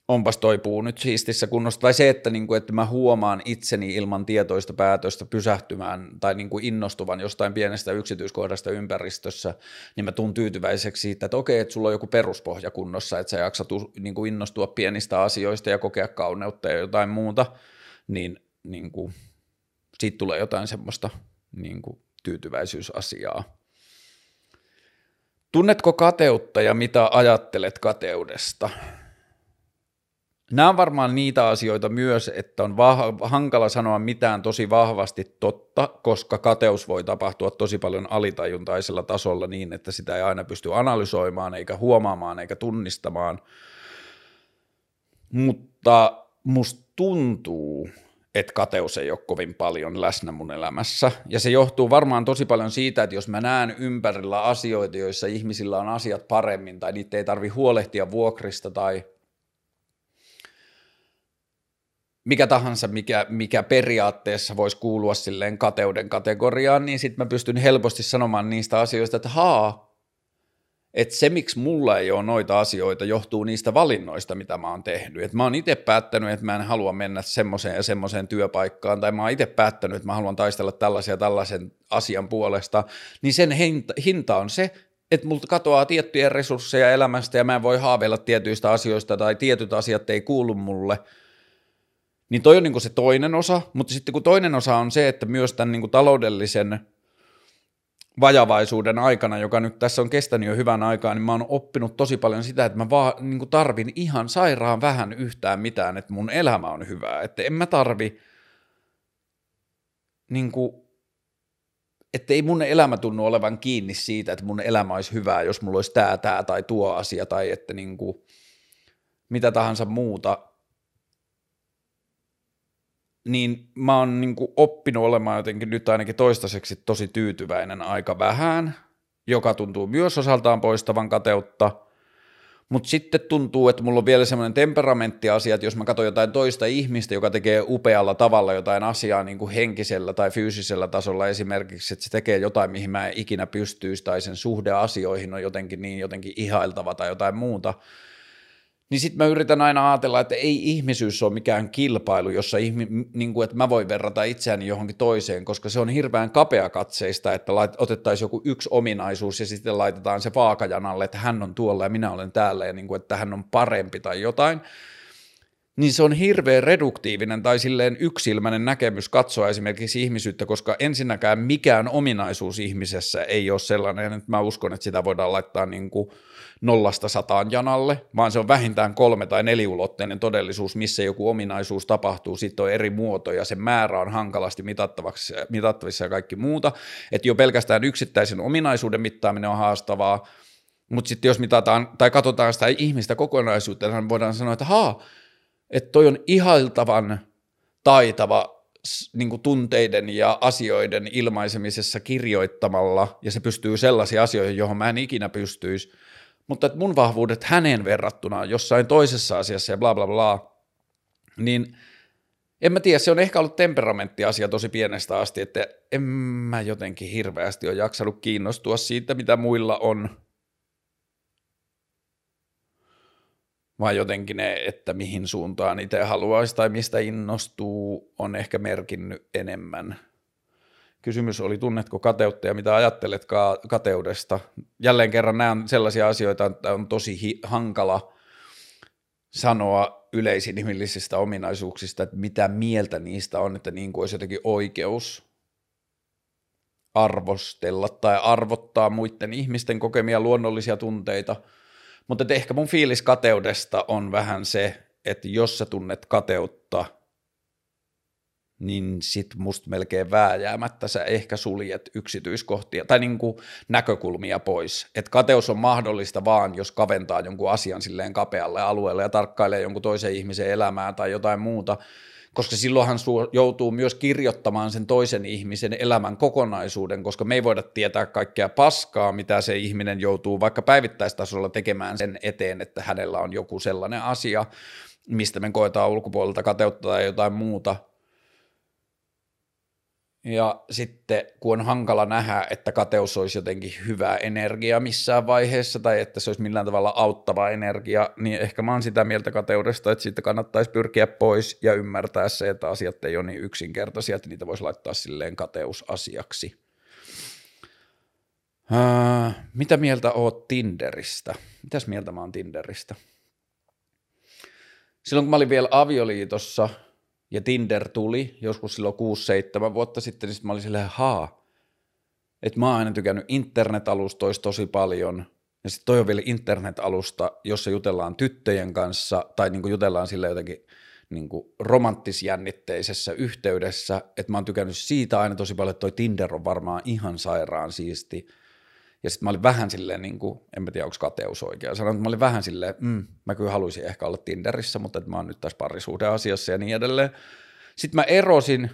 onpas toi puu nyt siistissä kunnossa, tai se, että, niin kuin, että mä huomaan itseni ilman tietoista päätöstä pysähtymään tai niin kuin innostuvan jostain pienestä yksityiskohdasta ympäristössä, niin mä tuun tyytyväiseksi siitä, että okei, että sulla on joku peruspohja kunnossa, että sä jaksat niin kuin innostua pienistä asioista ja kokea kauneutta ja jotain muuta, niin, niin kuin, siitä tulee jotain semmoista niin kuin, tyytyväisyysasiaa. Tunnetko kateutta ja mitä ajattelet kateudesta? Nämä on varmaan niitä asioita myös, että on vah- hankala sanoa mitään tosi vahvasti totta, koska kateus voi tapahtua tosi paljon alitajuntaisella tasolla niin, että sitä ei aina pysty analysoimaan, eikä huomaamaan, eikä tunnistamaan. Mutta musta tuntuu, että kateus ei ole kovin paljon läsnä mun elämässä. Ja se johtuu varmaan tosi paljon siitä, että jos mä näen ympärillä asioita, joissa ihmisillä on asiat paremmin, tai niitä ei tarvi huolehtia vuokrista tai – mikä tahansa, mikä, mikä periaatteessa voisi kuulua silleen kateuden kategoriaan, niin sitten mä pystyn helposti sanomaan niistä asioista, että haa, että se, miksi mulla ei ole noita asioita, johtuu niistä valinnoista, mitä mä oon tehnyt. Et mä oon itse päättänyt, että mä en halua mennä semmoiseen ja semmoiseen työpaikkaan, tai mä oon itse päättänyt, että mä haluan taistella tällaisen ja tällaisen asian puolesta, niin sen hinta, hinta on se, että multa katoaa tiettyjä resursseja elämästä, ja mä en voi haaveilla tietyistä asioista, tai tietyt asiat ei kuulu mulle – niin toi on niin se toinen osa, mutta sitten kun toinen osa on se, että myös tämän niin taloudellisen vajavaisuuden aikana, joka nyt tässä on kestänyt jo hyvän aikaa, niin mä oon oppinut tosi paljon sitä, että mä vaan niin tarvin ihan sairaan vähän yhtään mitään, että mun elämä on hyvää. Että en mä tarvi, niin kuin, että ei mun elämä tunnu olevan kiinni siitä, että mun elämä olisi hyvää, jos mulla olisi tää, tää tai tuo asia tai että niin kuin, mitä tahansa muuta, niin mä oon niin kuin oppinut olemaan jotenkin nyt ainakin toistaiseksi tosi tyytyväinen aika vähän, joka tuntuu myös osaltaan poistavan kateutta, mutta sitten tuntuu, että mulla on vielä semmoinen temperamenttiasia, että jos mä katson jotain toista ihmistä, joka tekee upealla tavalla jotain asiaa niin kuin henkisellä tai fyysisellä tasolla esimerkiksi, että se tekee jotain, mihin mä en ikinä pystyisi, tai sen suhde asioihin on jotenkin niin jotenkin ihailtava tai jotain muuta, niin sitten mä yritän aina ajatella, että ei ihmisyys ole mikään kilpailu, jossa ihmi, niin kuin, että mä voin verrata itseäni johonkin toiseen, koska se on hirveän kapeakatseista, että lait, otettaisiin joku yksi ominaisuus ja sitten laitetaan se vaakajanalle, että hän on tuolla ja minä olen täällä ja niin kuin, että hän on parempi tai jotain. Niin se on hirveän reduktiivinen tai silleen yksilmäinen näkemys katsoa esimerkiksi ihmisyyttä, koska ensinnäkään mikään ominaisuus ihmisessä ei ole sellainen, että mä uskon, että sitä voidaan laittaa niin kuin nollasta sataan janalle, vaan se on vähintään kolme- tai neliulotteinen todellisuus, missä joku ominaisuus tapahtuu, sitten on eri muotoja, se määrä on hankalasti mitattavissa ja kaikki muuta, että jo pelkästään yksittäisen ominaisuuden mittaaminen on haastavaa, mutta sitten jos mitataan tai katsotaan sitä ihmistä kokonaisuutta, niin voidaan sanoa, että haa, että toi on ihailtavan taitava niin tunteiden ja asioiden ilmaisemisessa kirjoittamalla, ja se pystyy sellaisiin asioihin, johon mä en ikinä pystyisi, mutta että mun vahvuudet hänen verrattuna jossain toisessa asiassa ja bla bla bla, niin en mä tiedä, se on ehkä ollut temperamenttiasia tosi pienestä asti, että en mä jotenkin hirveästi ole jaksanut kiinnostua siitä, mitä muilla on, vaan jotenkin ne, että mihin suuntaan itse haluaisi tai mistä innostuu, on ehkä merkinnyt enemmän. Kysymys oli, tunnetko kateutta ja mitä ajattelet ka- kateudesta? Jälleen kerran nämä on sellaisia asioita, että on tosi hi- hankala sanoa yleisinhimillisistä ominaisuuksista, että mitä mieltä niistä on, että niin kuin olisi jotenkin oikeus arvostella tai arvottaa muiden ihmisten kokemia luonnollisia tunteita – mutta ehkä mun fiilis kateudesta on vähän se, että jos sä tunnet kateutta, niin sit musta melkein vääjäämättä sä ehkä suljet yksityiskohtia tai niin kuin näkökulmia pois. Että kateus on mahdollista vaan, jos kaventaa jonkun asian silleen kapealle alueelle ja tarkkailee jonkun toisen ihmisen elämää tai jotain muuta, koska silloinhan joutuu myös kirjoittamaan sen toisen ihmisen elämän kokonaisuuden, koska me ei voida tietää kaikkea paskaa, mitä se ihminen joutuu vaikka päivittäistasolla tekemään sen eteen, että hänellä on joku sellainen asia, mistä me koetaan ulkopuolelta kateutta tai jotain muuta, ja sitten kun on hankala nähdä, että kateus olisi jotenkin hyvä energia missään vaiheessa tai että se olisi millään tavalla auttava energia, niin ehkä mä oon sitä mieltä kateudesta, että siitä kannattaisi pyrkiä pois ja ymmärtää se, että asiat ei ole niin yksinkertaisia, että niitä voisi laittaa silleen kateusasiaksi. Uh, mitä mieltä oot Tinderistä? Mitäs mieltä mä oon Tinderistä? Silloin kun mä olin vielä avioliitossa – ja Tinder tuli joskus silloin 6-7 vuotta sitten, niin sitten mä olin silleen, haa, että mä oon aina tykännyt internet-alustoista tosi paljon, ja sitten toi on vielä internet-alusta, jossa jutellaan tyttöjen kanssa, tai niin jutellaan sille jotenkin niin romanttisjännitteisessä yhteydessä, että mä oon tykännyt siitä aina tosi paljon, että toi Tinder on varmaan ihan sairaan siisti, ja sitten mä olin vähän silleen, niin kuin, en mä tiedä onko kateus oikea sanoa, mutta mä olin vähän silleen, mm, mä kyllä haluaisin ehkä olla Tinderissä, mutta että mä oon nyt tässä parisuhdeasiassa ja niin edelleen. Sitten mä erosin,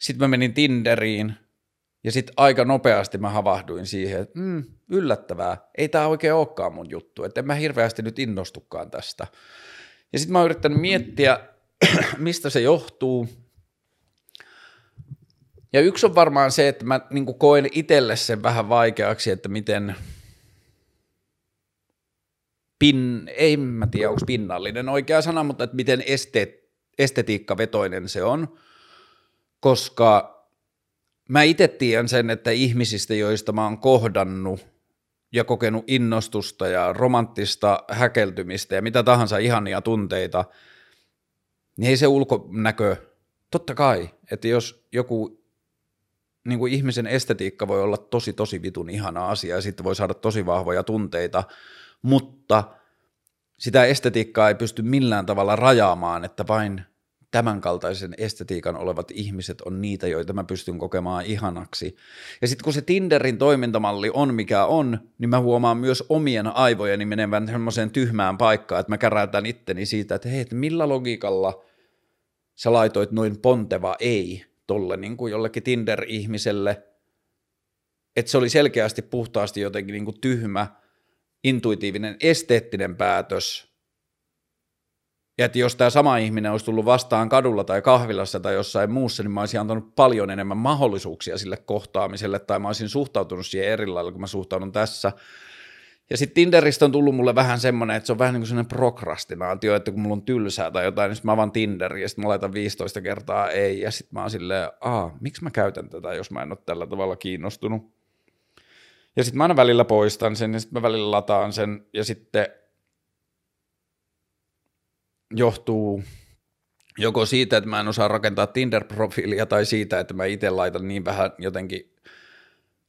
sitten mä menin Tinderiin, ja sitten aika nopeasti mä havahduin siihen, että mm, yllättävää, ei tämä oikein olekaan mun juttu, että en mä hirveästi nyt innostukaan tästä. Ja sitten mä oon yrittänyt miettiä, mistä se johtuu, ja yksi on varmaan se, että mä niin koen itselle sen vähän vaikeaksi, että miten pin, ei mä tiedä onko pinnallinen oikea sana, mutta että miten este, estetiikkavetoinen se on, koska mä itse tiedän sen, että ihmisistä, joista mä oon kohdannut ja kokenut innostusta ja romanttista häkeltymistä ja mitä tahansa ihania tunteita, niin ei se ulkonäkö, totta kai, että jos joku niin kuin ihmisen estetiikka voi olla tosi tosi vitun ihana asia ja sitten voi saada tosi vahvoja tunteita, mutta sitä estetiikkaa ei pysty millään tavalla rajaamaan, että vain tämänkaltaisen estetiikan olevat ihmiset on niitä, joita mä pystyn kokemaan ihanaksi. Ja sitten kun se Tinderin toimintamalli on mikä on, niin mä huomaan myös omien aivojeni menevän semmoiseen tyhmään paikkaan, että mä käräytän itteni siitä, että hei, että millä logiikalla sä laitoit noin ponteva ei tolle niin kuin jollekin Tinder-ihmiselle, että se oli selkeästi puhtaasti jotenkin niin kuin tyhmä, intuitiivinen, esteettinen päätös, ja että jos tämä sama ihminen olisi tullut vastaan kadulla tai kahvilassa tai jossain muussa, niin mä olisin antanut paljon enemmän mahdollisuuksia sille kohtaamiselle tai mä olisin suhtautunut siihen eri lailla, kun mä suhtaudun tässä. Ja sitten Tinderistä on tullut mulle vähän semmoinen, että se on vähän niin kuin semmoinen prokrastinaatio, että kun mulla on tylsää tai jotain, niin mä avaan Tinderin ja sitten mä laitan 15 kertaa ei ja sitten mä oon silleen, aa, miksi mä käytän tätä, jos mä en ole tällä tavalla kiinnostunut. Ja sitten mä aina välillä poistan sen ja sitten mä välillä lataan sen ja sitten johtuu joko siitä, että mä en osaa rakentaa Tinder-profiilia tai siitä, että mä itse laitan niin vähän jotenkin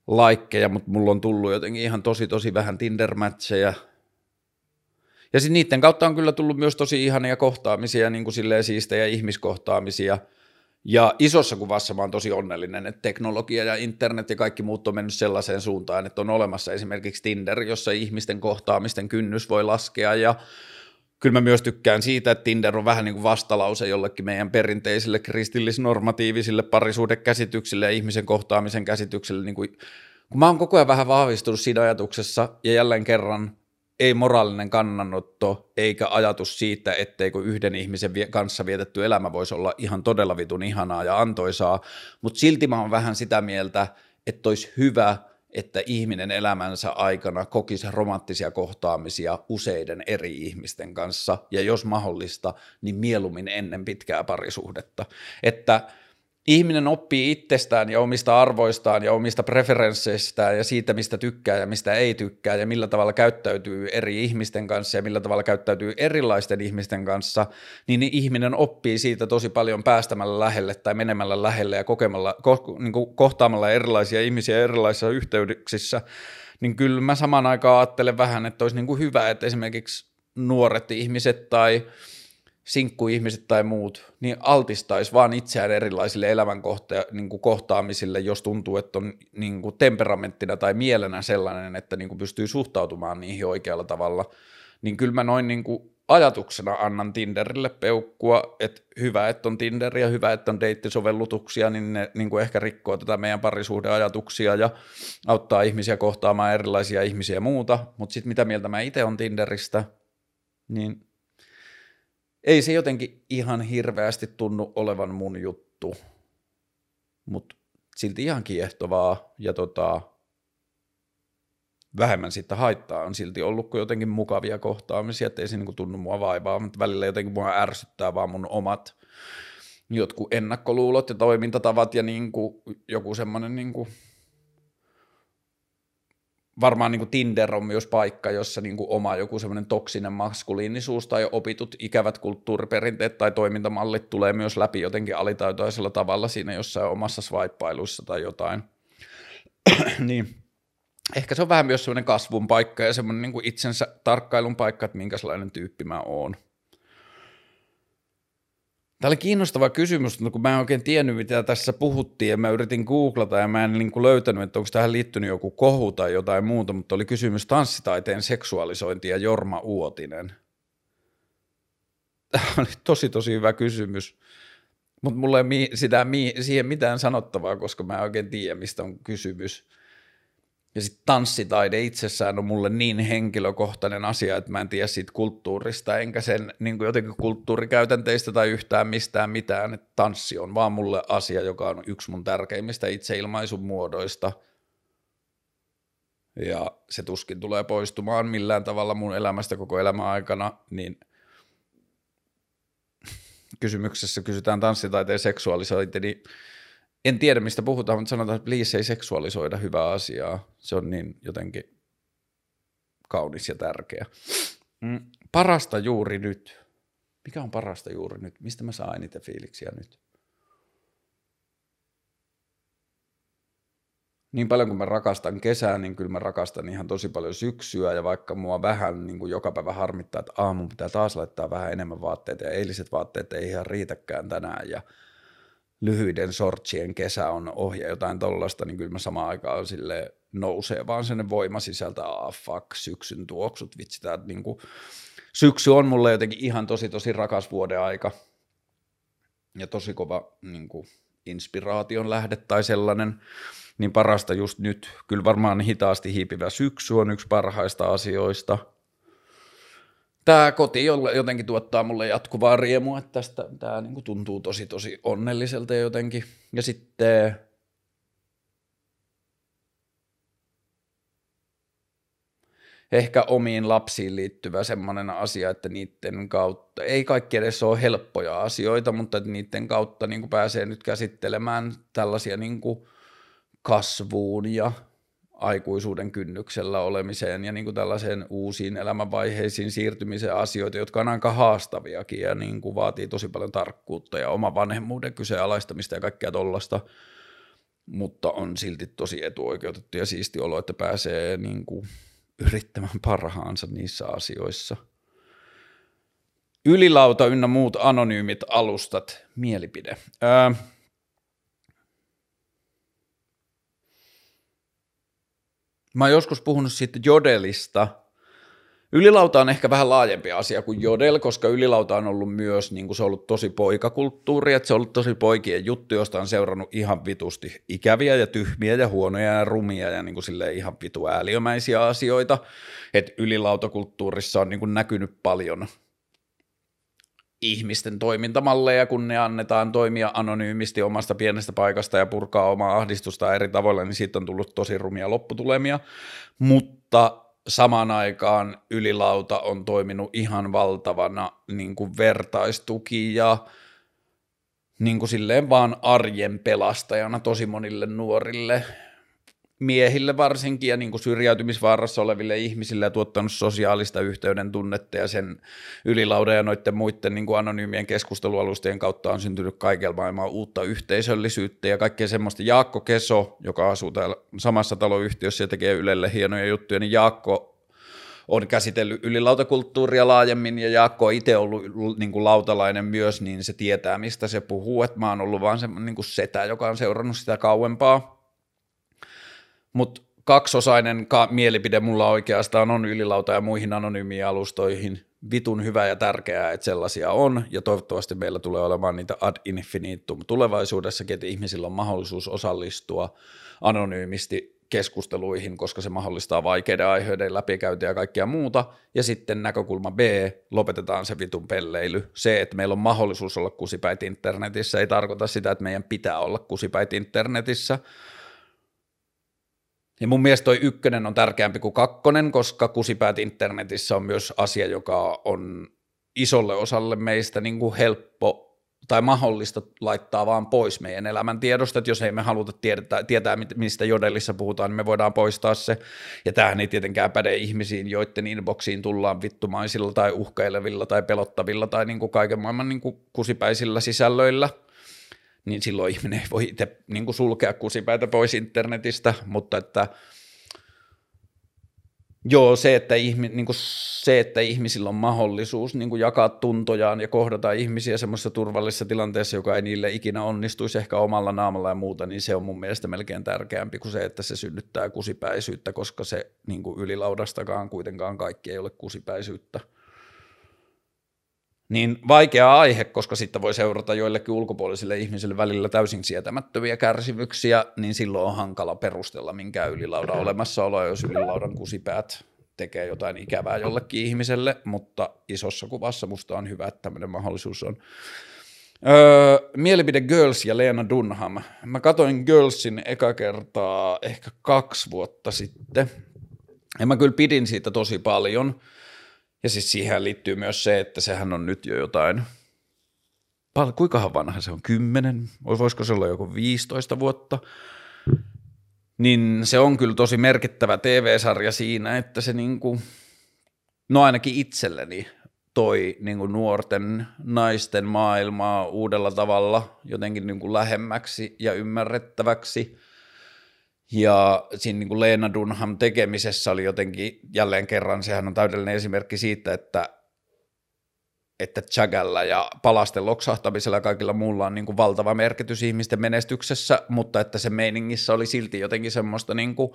laikkeja, mutta mulla on tullut jotenkin ihan tosi tosi vähän Tinder-matcheja. Ja sitten niiden kautta on kyllä tullut myös tosi ihania kohtaamisia, niin kuin silleen siistejä ihmiskohtaamisia. Ja isossa kuvassa mä oon tosi onnellinen, että teknologia ja internet ja kaikki muut on mennyt sellaiseen suuntaan, että on olemassa esimerkiksi Tinder, jossa ihmisten kohtaamisten kynnys voi laskea ja kyllä mä myös tykkään siitä, että Tinder on vähän niin kuin vastalause jollekin meidän perinteisille kristillisnormatiivisille parisuudekäsityksille ja ihmisen kohtaamisen käsityksille. Niin kuin, kun mä oon koko ajan vähän vahvistunut siinä ajatuksessa ja jälleen kerran ei moraalinen kannanotto eikä ajatus siitä, etteikö yhden ihmisen kanssa vietetty elämä voisi olla ihan todella vitun ihanaa ja antoisaa, mutta silti mä oon vähän sitä mieltä, että olisi hyvä – että ihminen elämänsä aikana kokisi romanttisia kohtaamisia useiden eri ihmisten kanssa, ja jos mahdollista, niin mieluummin ennen pitkää parisuhdetta. Että ihminen oppii itsestään ja omista arvoistaan ja omista preferensseistään ja siitä, mistä tykkää ja mistä ei tykkää ja millä tavalla käyttäytyy eri ihmisten kanssa ja millä tavalla käyttäytyy erilaisten ihmisten kanssa, niin ihminen oppii siitä tosi paljon päästämällä lähelle tai menemällä lähelle ja kokemalla, ko, niin kuin kohtaamalla erilaisia ihmisiä erilaisissa yhteyksissä, niin kyllä mä samaan aikaan ajattelen vähän, että olisi niin kuin hyvä, että esimerkiksi nuoret ihmiset tai sinkkuihmiset tai muut, niin altistaisi vaan itseään erilaisille elämänkohta- niin kohtaamisille, jos tuntuu, että on niin kuin temperamenttina tai mielenä sellainen, että niin kuin pystyy suhtautumaan niihin oikealla tavalla, niin kyllä mä noin niin kuin ajatuksena annan Tinderille peukkua, että hyvä, että on Tinder ja hyvä, että on deittisovellutuksia, niin ne niin kuin ehkä rikkoo tätä meidän parisuhdeajatuksia ja auttaa ihmisiä kohtaamaan erilaisia ihmisiä ja muuta, mutta sitten mitä mieltä mä itse on Tinderistä, niin ei se jotenkin ihan hirveästi tunnu olevan mun juttu, mutta silti ihan kiehtovaa ja tota, vähemmän siitä haittaa. On silti ollut kuin jotenkin mukavia kohtaamisia, ettei se niinku tunnu mua vaivaa, mutta välillä jotenkin mua ärsyttää vaan mun omat jotkut ennakkoluulot ja toimintatavat ja niinku joku semmoinen niinku varmaan niin kuin Tinder on myös paikka, jossa niin kuin oma joku semmoinen toksinen maskuliinisuus tai opitut ikävät kulttuuriperinteet tai toimintamallit tulee myös läpi jotenkin alitaitoisella tavalla siinä jossain omassa swipeiluissa tai jotain. niin ehkä se on vähän myös semmoinen kasvun paikka ja semmoinen niin kuin itsensä tarkkailun paikka, että minkälainen tyyppi mä oon. Tämä oli kiinnostava kysymys, mutta kun mä en oikein tiennyt, mitä tässä puhuttiin, ja mä yritin googlata, ja mä en niin kuin löytänyt, että onko tähän liittynyt joku kohu tai jotain muuta, mutta oli kysymys tanssitaiteen seksuaalisointi ja Jorma Uotinen. Tämä oli tosi, tosi hyvä kysymys, mutta mulla ei sitä, siihen mitään sanottavaa, koska mä en oikein tiedä, mistä on kysymys. Ja sitten tanssitaide itsessään on mulle niin henkilökohtainen asia, että mä en tiedä siitä kulttuurista, enkä sen niin kuin jotenkin kulttuurikäytänteistä tai yhtään mistään mitään. Että tanssi on vaan mulle asia, joka on yksi mun tärkeimmistä itseilmaisun muodoista. Ja se tuskin tulee poistumaan millään tavalla mun elämästä koko elämän aikana, niin kysymyksessä kysytään tanssitaiteen seksuaalisointi, niin en tiedä mistä puhutaan, mutta sanotaan, että please ei seksuaalisoida hyvää asiaa. Se on niin jotenkin kaunis ja tärkeä. Mm, parasta juuri nyt. Mikä on parasta juuri nyt? Mistä mä saan eniten fiiliksiä nyt? niin paljon kuin mä rakastan kesää, niin kyllä mä rakastan ihan tosi paljon syksyä ja vaikka mua vähän niin kuin joka päivä harmittaa, että aamun pitää taas laittaa vähän enemmän vaatteita ja eiliset vaatteet ei ihan riitäkään tänään ja lyhyiden sortsien kesä on ohje jotain tollasta, niin kyllä mä samaan aikaan sille nousee vaan sen voima sisältä, ah fuck, syksyn tuoksut, vitsi, tää, niin kuin, syksy on mulle jotenkin ihan tosi tosi rakas vuoden aika ja tosi kova niin kuin, inspiraation lähde tai sellainen, niin parasta just nyt. Kyllä varmaan hitaasti hiipivä syksy on yksi parhaista asioista. Tämä koti jotenkin tuottaa mulle jatkuvaa riemua, että tästä tämä niinku tuntuu tosi tosi onnelliselta jotenkin. Ja sitten ehkä omiin lapsiin liittyvä semmoinen asia, että niiden kautta, ei kaikki edes ole helppoja asioita, mutta että niiden kautta niin kuin pääsee nyt käsittelemään tällaisia niin kuin kasvuun ja aikuisuuden kynnyksellä olemiseen ja niin kuin tällaiseen uusiin elämänvaiheisiin siirtymiseen asioita, jotka on aika haastaviakin ja niin kuin vaatii tosi paljon tarkkuutta ja oma vanhemmuuden kyseenalaistamista ja kaikkea tollasta, mutta on silti tosi etuoikeutettu ja siisti olo, että pääsee niin kuin yrittämään parhaansa niissä asioissa. Ylilauta ynnä muut anonyymit alustat, mielipide. Öö, Mä oon joskus puhunut siitä Jodelista. Ylilauta on ehkä vähän laajempi asia kuin Jodel, koska ylilauta on ollut myös, niin kuin se on ollut tosi poikakulttuuri, että se on ollut tosi poikien juttu, josta on seurannut ihan vitusti ikäviä ja tyhmiä ja huonoja ja rumia ja niin kuin ihan vitu ääliömäisiä asioita. Että ylilautakulttuurissa on niin kuin näkynyt paljon ihmisten toimintamalleja, kun ne annetaan toimia anonyymisti omasta pienestä paikasta ja purkaa omaa ahdistusta eri tavoilla, niin siitä on tullut tosi rumia lopputulemia, mutta samaan aikaan ylilauta on toiminut ihan valtavana niin kuin vertaistuki ja niin kuin silleen vaan arjen pelastajana tosi monille nuorille miehille varsinkin ja niin kuin syrjäytymisvaarassa oleville ihmisille ja tuottanut sosiaalista yhteyden tunnetta ja sen ylilauda ja noiden muiden niin kuin anonyymien keskustelualustojen kautta on syntynyt kaikella maailmaa uutta yhteisöllisyyttä ja kaikkea semmoista. Jaakko Keso, joka asuu täällä samassa taloyhtiössä ja tekee Ylelle hienoja juttuja, niin Jaakko on käsitellyt ylilautakulttuuria laajemmin ja Jaakko on itse ollut niin kuin lautalainen myös, niin se tietää, mistä se puhuu, että mä oon ollut vaan se niin setä, joka on seurannut sitä kauempaa mutta kaksosainen ka- mielipide mulla oikeastaan on ylilauta ja muihin anonyymiin alustoihin vitun hyvä ja tärkeää, että sellaisia on, ja toivottavasti meillä tulee olemaan niitä ad infinitum tulevaisuudessakin, että ihmisillä on mahdollisuus osallistua anonyymisti keskusteluihin, koska se mahdollistaa vaikeiden aiheiden läpikäyntiä ja kaikkea muuta. Ja sitten näkökulma B, lopetetaan se vitun pelleily. Se, että meillä on mahdollisuus olla kusipäit internetissä, ei tarkoita sitä, että meidän pitää olla kusipäit internetissä, ja mun mielestä toi ykkönen on tärkeämpi kuin kakkonen, koska kusipäät internetissä on myös asia, joka on isolle osalle meistä niin kuin helppo tai mahdollista laittaa vaan pois meidän elämäntiedosta, että jos ei me haluta tietää, tietää, mistä jodellissa puhutaan, niin me voidaan poistaa se. Ja tämähän ei tietenkään päde ihmisiin, joiden inboxiin tullaan vittumaisilla tai uhkailevilla tai pelottavilla tai niin kuin kaiken maailman niin kuin kusipäisillä sisällöillä – niin silloin ihminen ei voi itse niin kuin sulkea kusipäitä pois internetistä, mutta että Joo, se että, ihmi, niin kuin se, että ihmisillä on mahdollisuus niin kuin jakaa tuntojaan ja kohdata ihmisiä semmoisessa turvallisessa tilanteessa, joka ei niille ikinä onnistuisi ehkä omalla naamalla ja muuta, niin se on mun mielestä melkein tärkeämpi kuin se, että se synnyttää kusipäisyyttä, koska se niin kuin ylilaudastakaan kuitenkaan kaikki ei ole kusipäisyyttä niin vaikea aihe, koska sitten voi seurata joillekin ulkopuolisille ihmisille välillä täysin sietämättömiä kärsimyksiä, niin silloin on hankala perustella minkään ylilaudan olemassaoloa, jos ylilaudan kusipäät tekee jotain ikävää jollekin ihmiselle, mutta isossa kuvassa musta on hyvä, että tämmöinen mahdollisuus on. Öö, mielipide Girls ja Leena Dunham. Mä katoin Girlsin eka kertaa ehkä kaksi vuotta sitten, ja mä kyllä pidin siitä tosi paljon – ja siis siihen liittyy myös se, että sehän on nyt jo jotain, kuinkahan vanha se on, kymmenen, voisiko se olla joku 15 vuotta, niin se on kyllä tosi merkittävä TV-sarja siinä, että se niinku, no ainakin itselleni toi niin kuin nuorten naisten maailmaa uudella tavalla jotenkin niin kuin lähemmäksi ja ymmärrettäväksi. Ja siinä niin kuin Leena Dunham tekemisessä oli jotenkin jälleen kerran, sehän on täydellinen esimerkki siitä, että että Chagalla ja palasten loksahtamisella ja kaikilla muulla on niin kuin valtava merkitys ihmisten menestyksessä, mutta että se meiningissä oli silti jotenkin semmoista niin kuin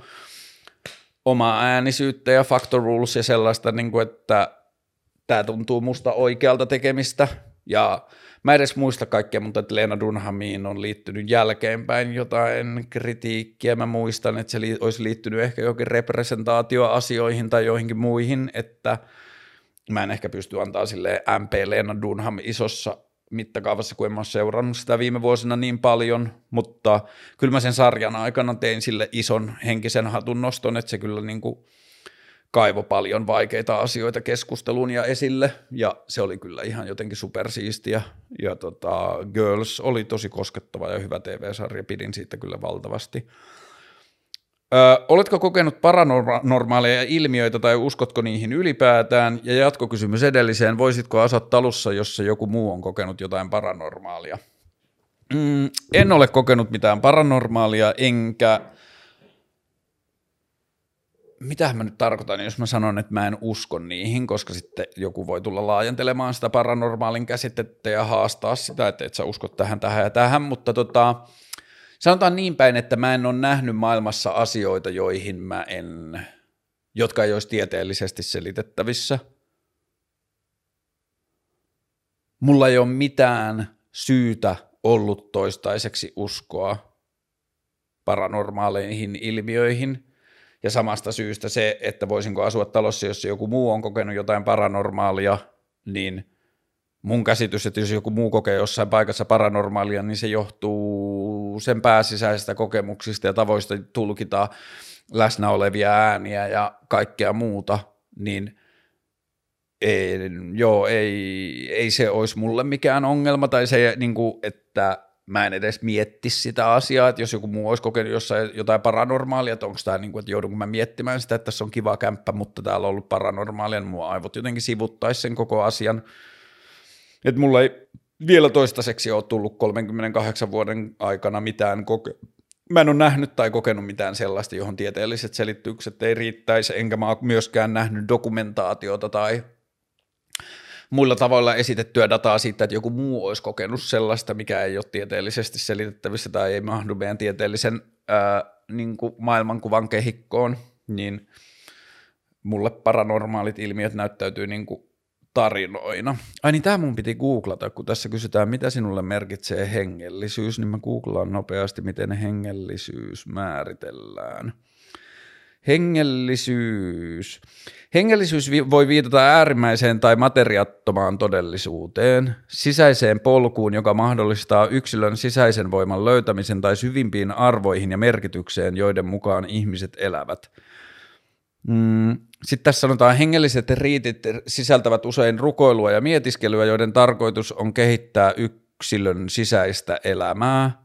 omaa äänisyyttä ja factor rules ja sellaista, niin kuin, että tämä tuntuu musta oikealta tekemistä. Ja mä edes muista kaikkea, mutta että Leena Dunhamiin on liittynyt jälkeenpäin jotain kritiikkiä. Mä muistan, että se olisi liittynyt ehkä jokin representaatioasioihin tai joihinkin muihin, että – mä en ehkä pysty antaa sille MP Leena Dunham isossa mittakaavassa, kun en mä ole seurannut sitä viime vuosina niin paljon, mutta kyllä mä sen sarjan aikana tein sille ison henkisen hatun noston, että se kyllä niin kuin kaivo paljon vaikeita asioita keskusteluun ja esille, ja se oli kyllä ihan jotenkin supersiistiä, ja tota, Girls oli tosi koskettava ja hyvä TV-sarja, pidin siitä kyllä valtavasti. Ö, oletko kokenut paranormaaleja ilmiöitä tai uskotko niihin ylipäätään? Ja jatkokysymys edelliseen, voisitko asua talussa, jossa joku muu on kokenut jotain paranormaalia? Mm, en ole kokenut mitään paranormaalia, enkä... Mitä mä nyt tarkoitan, jos mä sanon, että mä en usko niihin, koska sitten joku voi tulla laajentelemaan sitä paranormaalin käsitettä ja haastaa sitä, että et sä uskot tähän, tähän ja tähän, mutta tota, sanotaan niin päin, että mä en ole nähnyt maailmassa asioita, joihin mä en, jotka ei olisi tieteellisesti selitettävissä. Mulla ei ole mitään syytä ollut toistaiseksi uskoa paranormaaleihin ilmiöihin. Ja samasta syystä se, että voisinko asua talossa, jos joku muu on kokenut jotain paranormaalia, niin – mun käsitys, että jos joku muu kokee jossain paikassa paranormaalia, niin se johtuu sen pääsisäisistä kokemuksista ja tavoista tulkita läsnä olevia ääniä ja kaikkea muuta, niin ei, joo, ei, ei se olisi mulle mikään ongelma, tai se, niin kuin, että mä en edes miettisi sitä asiaa, että jos joku muu olisi kokenut jossain jotain paranormaalia, että onko tämä, niin kuin, että joudunko mä miettimään sitä, että tässä on kiva kämppä, mutta täällä on ollut paranormaalia, niin mun aivot jotenkin sivuttaisi sen koko asian, et mulla ei vielä toistaiseksi ole tullut 38 vuoden aikana mitään koke- Mä en ole nähnyt tai kokenut mitään sellaista, johon tieteelliset selitykset ei riittäisi, enkä mä myöskään nähnyt dokumentaatiota tai muilla tavoilla esitettyä dataa siitä, että joku muu olisi kokenut sellaista, mikä ei ole tieteellisesti selitettävissä tai ei mahdu meidän tieteellisen ää, niin kuin maailmankuvan kehikkoon, niin mulle paranormaalit ilmiöt näyttäytyy niin kuin tarinoina. Ai niin, tämä mun piti googlata, kun tässä kysytään, mitä sinulle merkitsee hengellisyys, niin mä googlaan nopeasti, miten hengellisyys määritellään. Hengellisyys. Hengellisyys voi viitata äärimmäiseen tai materiattomaan todellisuuteen, sisäiseen polkuun, joka mahdollistaa yksilön sisäisen voiman löytämisen tai syvimpiin arvoihin ja merkitykseen, joiden mukaan ihmiset elävät – Mm, Sitten tässä sanotaan, hengelliset riitit sisältävät usein rukoilua ja mietiskelyä, joiden tarkoitus on kehittää yksilön sisäistä elämää.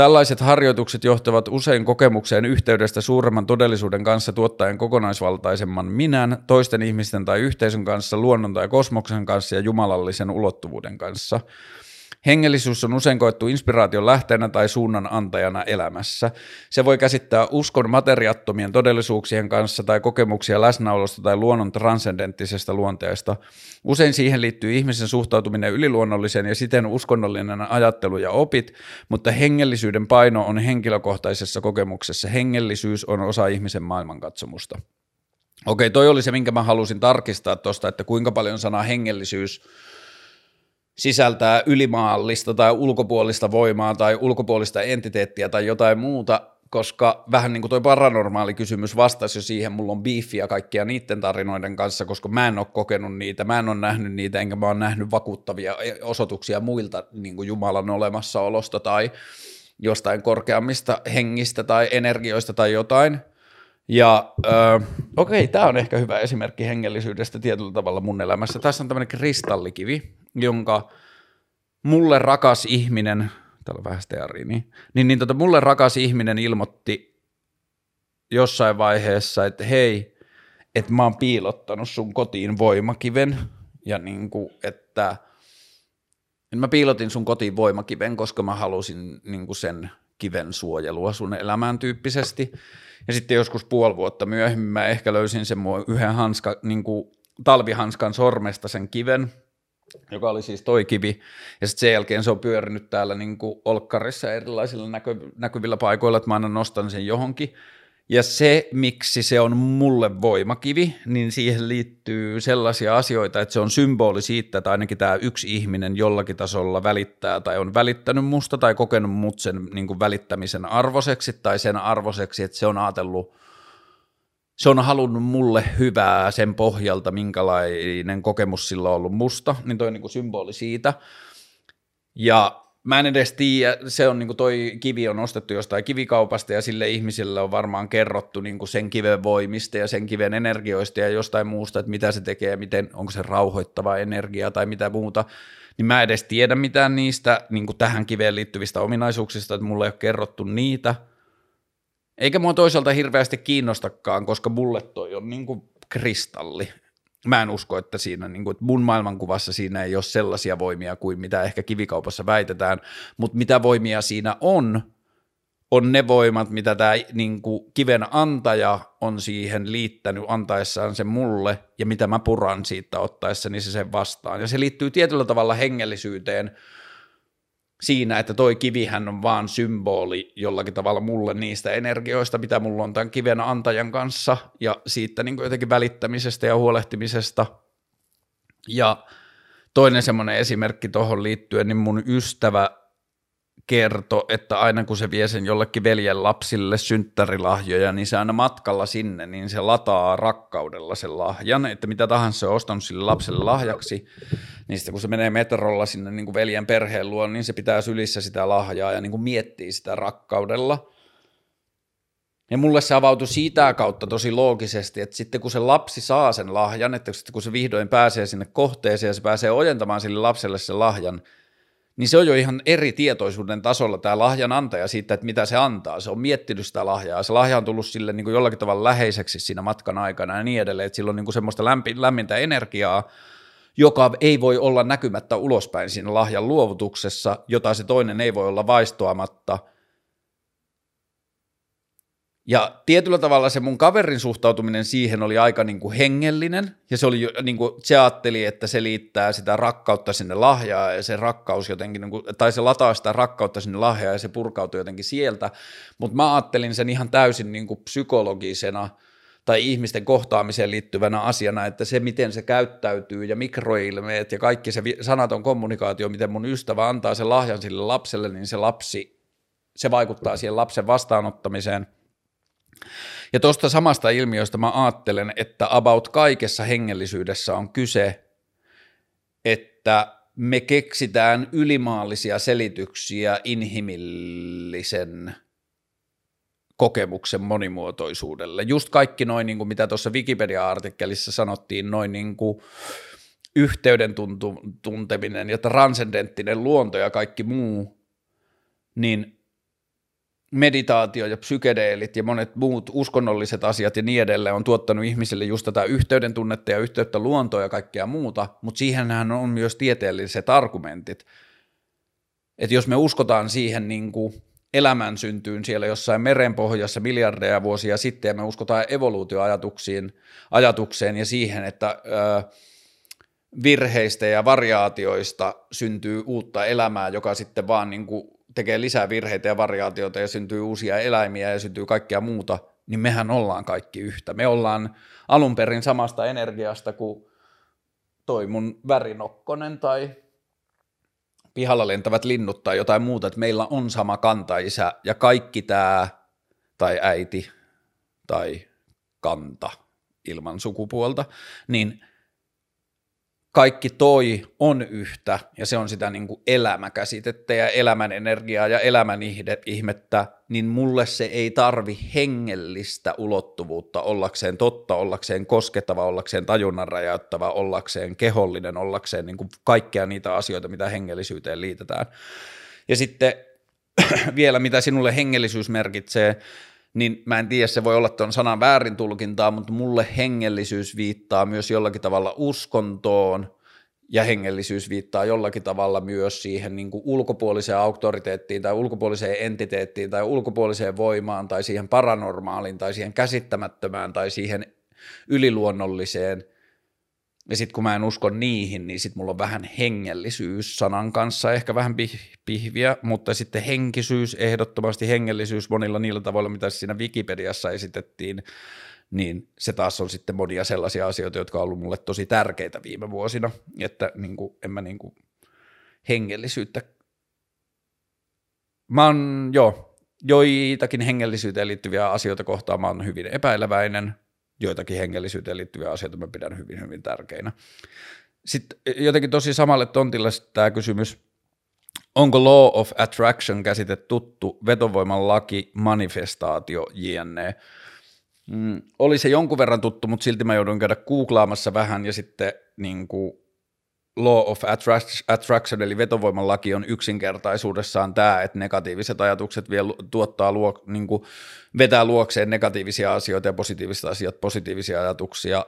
Tällaiset harjoitukset johtavat usein kokemukseen yhteydestä suuremman todellisuuden kanssa tuottaen kokonaisvaltaisemman minän, toisten ihmisten tai yhteisön kanssa, luonnon tai kosmoksen kanssa ja jumalallisen ulottuvuuden kanssa – Hengellisyys on usein koettu inspiraation lähteenä tai suunnan antajana elämässä. Se voi käsittää uskon materiattomien todellisuuksien kanssa tai kokemuksia läsnäolosta tai luonnon transcendenttisesta luonteesta. Usein siihen liittyy ihmisen suhtautuminen yliluonnolliseen ja siten uskonnollinen ajattelu ja opit, mutta hengellisyyden paino on henkilökohtaisessa kokemuksessa. Hengellisyys on osa ihmisen maailmankatsomusta. Okei, toi oli se, minkä mä halusin tarkistaa tuosta, että kuinka paljon sana hengellisyys – sisältää ylimaallista tai ulkopuolista voimaa tai ulkopuolista entiteettiä tai jotain muuta, koska vähän niin kuin toi paranormaali kysymys vastasi jo siihen, mulla on biifiä kaikkia niiden tarinoiden kanssa, koska mä en ole kokenut niitä, mä en ole nähnyt niitä, enkä mä ole nähnyt vakuuttavia osoituksia muilta niin kuin Jumalan olemassaolosta tai jostain korkeammista hengistä tai energioista tai jotain. Ja äh, okei, okay, tämä on ehkä hyvä esimerkki hengellisyydestä tietyllä tavalla mun elämässä. Tässä on tämmöinen kristallikivi, jonka mulle rakas ihminen, täällä on vähän stearia, niin, niin, niin tota, mulle rakas ihminen ilmoitti jossain vaiheessa, että hei, että mä oon piilottanut sun kotiin voimakiven ja niin kuin, että mä piilotin sun kotiin voimakiven, koska mä halusin niin kuin sen kiven suojelua sun elämään tyyppisesti. Ja sitten joskus puoli vuotta myöhemmin mä ehkä löysin sen mun yhden hanska, niin kuin talvihanskan sormesta sen kiven, joka oli siis toi kivi, ja sitten sen jälkeen se on pyörinyt täällä niin kuin olkkarissa erilaisilla näkö, näkyvillä paikoilla, että mä aina nostan sen johonkin, ja se, miksi se on mulle voimakivi, niin siihen liittyy sellaisia asioita, että se on symboli siitä, että ainakin tämä yksi ihminen jollakin tasolla välittää tai on välittänyt musta tai kokenut mut sen niin kuin välittämisen arvoseksi tai sen arvoseksi, että se on ajatellut, se on halunnut mulle hyvää sen pohjalta, minkälainen kokemus sillä on ollut musta, niin toi on niin kuin symboli siitä. Ja mä en edes tiedä, se on niin toi kivi on ostettu jostain kivikaupasta ja sille ihmisille on varmaan kerrottu niin sen kiven voimista ja sen kiven energioista ja jostain muusta, että mitä se tekee, miten, onko se rauhoittava energia tai mitä muuta, niin mä edes tiedä mitään niistä niin tähän kiveen liittyvistä ominaisuuksista, että mulle ei ole kerrottu niitä, eikä mua toisaalta hirveästi kiinnostakaan, koska mulle toi on niin kristalli, mä en usko, että siinä niin kuin, että mun maailmankuvassa siinä ei ole sellaisia voimia kuin mitä ehkä kivikaupassa väitetään, mutta mitä voimia siinä on, on ne voimat, mitä tämä niin kuin, kiven antaja on siihen liittänyt antaessaan sen mulle, ja mitä mä puran siitä ottaessani se sen vastaan. Ja se liittyy tietyllä tavalla hengellisyyteen, siinä, että toi kivihän on vaan symboli jollakin tavalla mulle niistä energioista, mitä mulla on tämän kiven antajan kanssa ja siitä niin jotenkin välittämisestä ja huolehtimisesta. Ja toinen semmoinen esimerkki tuohon liittyen, niin mun ystävä kertoi, että aina kun se vie sen jollekin veljen lapsille synttärilahjoja, niin se aina matkalla sinne, niin se lataa rakkaudella sen lahjan, että mitä tahansa se on ostanut sille lapselle lahjaksi, niin sitten kun se menee metrolla sinne niin kuin veljen perheen luo, niin se pitää sylissä sitä lahjaa ja niin kuin miettii sitä rakkaudella. Ja mulle se avautui siitä kautta tosi loogisesti, että sitten kun se lapsi saa sen lahjan, että sitten kun se vihdoin pääsee sinne kohteeseen ja se pääsee ojentamaan sille lapselle sen lahjan, niin se on jo ihan eri tietoisuuden tasolla tämä lahjan antaja siitä, että mitä se antaa. Se on miettinyt sitä lahjaa. Se lahja on tullut sille niin kuin jollakin tavalla läheiseksi siinä matkan aikana ja niin edelleen, että sillä on niin kuin semmoista lämmintä energiaa, joka ei voi olla näkymättä ulospäin siinä lahjan luovutuksessa, jota se toinen ei voi olla vaistoamatta – ja tietyllä tavalla se mun kaverin suhtautuminen siihen oli aika niin kuin hengellinen, ja se, oli, niin kuin, se ajatteli, että se liittää sitä rakkautta sinne lahjaa, ja se rakkaus jotenkin, niin kuin, tai se lataa sitä rakkautta sinne lahjaa, ja se purkautuu jotenkin sieltä, mutta mä ajattelin sen ihan täysin niin kuin psykologisena, tai ihmisten kohtaamiseen liittyvänä asiana, että se, miten se käyttäytyy ja mikroilmeet ja kaikki se sanaton kommunikaatio, miten mun ystävä antaa sen lahjan sille lapselle, niin se lapsi, se vaikuttaa siihen lapsen vastaanottamiseen – ja tuosta samasta ilmiöstä mä ajattelen, että about kaikessa hengellisyydessä on kyse, että me keksitään ylimaallisia selityksiä inhimillisen kokemuksen monimuotoisuudelle. Just kaikki noin, niin mitä tuossa Wikipedia-artikkelissa sanottiin, noin niin yhteyden tunteminen ja transcendenttinen luonto ja kaikki muu, niin meditaatio ja psykedeelit ja monet muut uskonnolliset asiat ja niin edelleen on tuottanut ihmisille just tätä yhteyden tunnetta ja yhteyttä luontoa ja kaikkea muuta, mutta siihenhän on myös tieteelliset argumentit. Että jos me uskotaan siihen niin kuin elämän syntyyn siellä jossain merenpohjassa miljardeja vuosia sitten ja me uskotaan evoluutioajatuksiin ajatukseen ja siihen, että ö, virheistä ja variaatioista syntyy uutta elämää, joka sitten vaan niin kuin tekee lisää virheitä ja variaatioita ja syntyy uusia eläimiä ja syntyy kaikkea muuta, niin mehän ollaan kaikki yhtä. Me ollaan alun perin samasta energiasta kuin toi mun värinokkonen tai pihalla lentävät linnut tai jotain muuta, että meillä on sama kantaisä ja kaikki tämä tai äiti tai kanta ilman sukupuolta, niin kaikki toi on yhtä ja se on sitä niin kuin elämäkäsitettä ja elämän energiaa ja elämän ihmettä, niin mulle se ei tarvi hengellistä ulottuvuutta ollakseen totta, ollakseen koskettava, ollakseen tajunnan räjäyttävä, ollakseen kehollinen, ollakseen niin kuin kaikkea niitä asioita, mitä hengellisyyteen liitetään. Ja sitten vielä mitä sinulle hengellisyys merkitsee, niin mä en tiedä, se voi olla tuon sanan väärin tulkintaa, mutta mulle hengellisyys viittaa myös jollakin tavalla uskontoon ja hengellisyys viittaa jollakin tavalla myös siihen niin kuin ulkopuoliseen auktoriteettiin tai ulkopuoliseen entiteettiin tai ulkopuoliseen voimaan tai siihen paranormaaliin tai siihen käsittämättömään tai siihen yliluonnolliseen. Ja sitten kun mä en usko niihin, niin sitten mulla on vähän hengellisyys sanan kanssa, ehkä vähän pihviä, mutta sitten henkisyys, ehdottomasti hengellisyys monilla niillä tavoilla, mitä siinä Wikipediassa esitettiin, niin se taas on sitten monia sellaisia asioita, jotka on ollut mulle tosi tärkeitä viime vuosina, että niin kuin, en mä niin kuin hengellisyyttä, mä oon, joo, joitakin hengellisyyteen liittyviä asioita kohtaan mä oon hyvin epäileväinen, joitakin hengellisyyteen liittyviä asioita mä pidän hyvin, hyvin tärkeinä. Sitten jotenkin tosi samalle tontille tämä kysymys, onko law of attraction käsite tuttu, vetovoiman laki, manifestaatio, jne. Mm, oli se jonkun verran tuttu, mutta silti mä joudun käydä googlaamassa vähän ja sitten niin kuin law of attraction eli vetovoiman laki on yksinkertaisuudessaan tämä, että negatiiviset ajatukset vielä tuottaa luo, niin kuin vetää luokseen negatiivisia asioita ja positiiviset asiat positiivisia ajatuksia.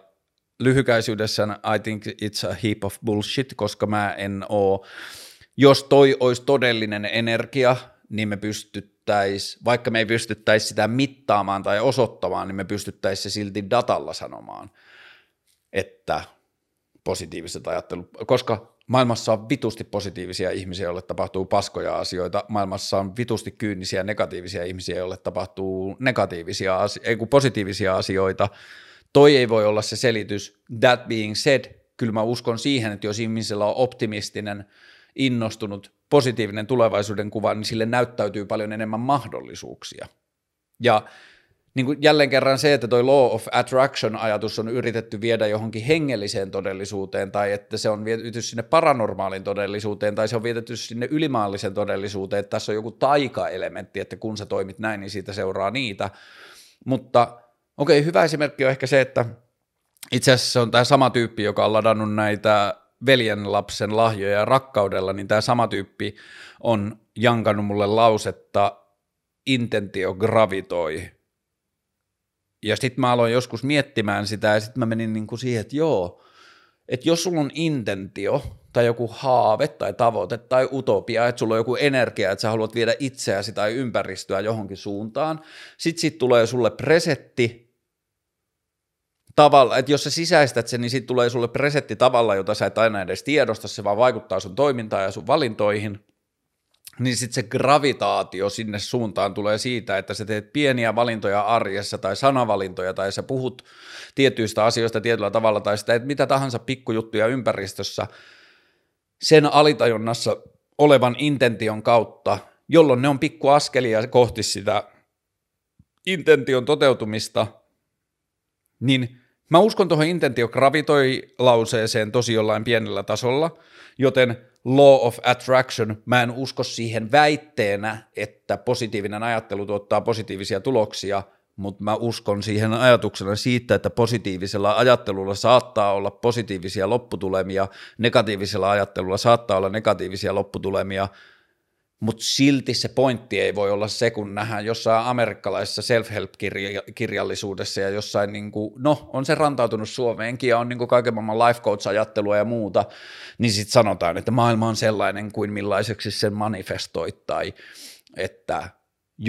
Lyhykäisyydessään I think it's a heap of bullshit, koska mä en oo, jos toi olisi todellinen energia, niin me pystyttäisiin, vaikka me ei pystyttäisi sitä mittaamaan tai osoittamaan, niin me pystyttäisiin se silti datalla sanomaan, että positiiviset ajattelut, koska maailmassa on vitusti positiivisia ihmisiä, joille tapahtuu paskoja asioita, maailmassa on vitusti kyynisiä negatiivisia ihmisiä, joille tapahtuu negatiivisia, ei kun positiivisia asioita, toi ei voi olla se selitys, that being said, kyllä mä uskon siihen, että jos ihmisellä on optimistinen, innostunut, positiivinen tulevaisuuden kuva, niin sille näyttäytyy paljon enemmän mahdollisuuksia. Ja niin kuin jälleen kerran se, että toi law of attraction-ajatus on yritetty viedä johonkin hengelliseen todellisuuteen, tai että se on viety sinne paranormaalin todellisuuteen, tai se on vietetty sinne ylimaallisen todellisuuteen, että tässä on joku taika-elementti, että kun sä toimit näin, niin siitä seuraa niitä. Mutta okei, okay, hyvä esimerkki on ehkä se, että itse asiassa se on tämä sama tyyppi, joka on ladannut näitä veljen lapsen lahjoja rakkaudella, niin tämä sama tyyppi on jankannut mulle lausetta intentio gravitoi. Ja sitten mä aloin joskus miettimään sitä ja sitten mä menin niin kuin siihen, että joo, että jos sulla on intentio tai joku haave tai tavoite tai utopia, että sulla on joku energia, että sä haluat viedä itseäsi tai ympäristöä johonkin suuntaan, sitten sit tulee sulle presetti, tavalla, että jos sä sisäistät sen, niin siitä tulee sulle presetti tavalla, jota sä et aina edes tiedosta, se vaan vaikuttaa sun toimintaan ja sun valintoihin, niin sitten se gravitaatio sinne suuntaan tulee siitä, että sä teet pieniä valintoja arjessa tai sanavalintoja tai sä puhut tietyistä asioista tietyllä tavalla tai sitä, että mitä tahansa pikkujuttuja ympäristössä sen alitajunnassa olevan intention kautta, jolloin ne on pikkuaskelia kohti sitä intention toteutumista, niin Mä uskon tuohon intentio gravitoi lauseeseen tosi jollain pienellä tasolla, joten law of attraction, mä en usko siihen väitteenä, että positiivinen ajattelu tuottaa positiivisia tuloksia, mutta mä uskon siihen ajatuksena siitä, että positiivisella ajattelulla saattaa olla positiivisia lopputulemia, negatiivisella ajattelulla saattaa olla negatiivisia lopputulemia, mutta silti se pointti ei voi olla se, kun nähdään jossain amerikkalaisessa self-help-kirjallisuudessa ja jossain, niin kuin, no on se rantautunut Suomeenkin ja on niin kuin kaiken maailman life coach-ajattelua ja muuta, niin sitten sanotaan, että maailma on sellainen kuin millaiseksi sen manifestoit tai että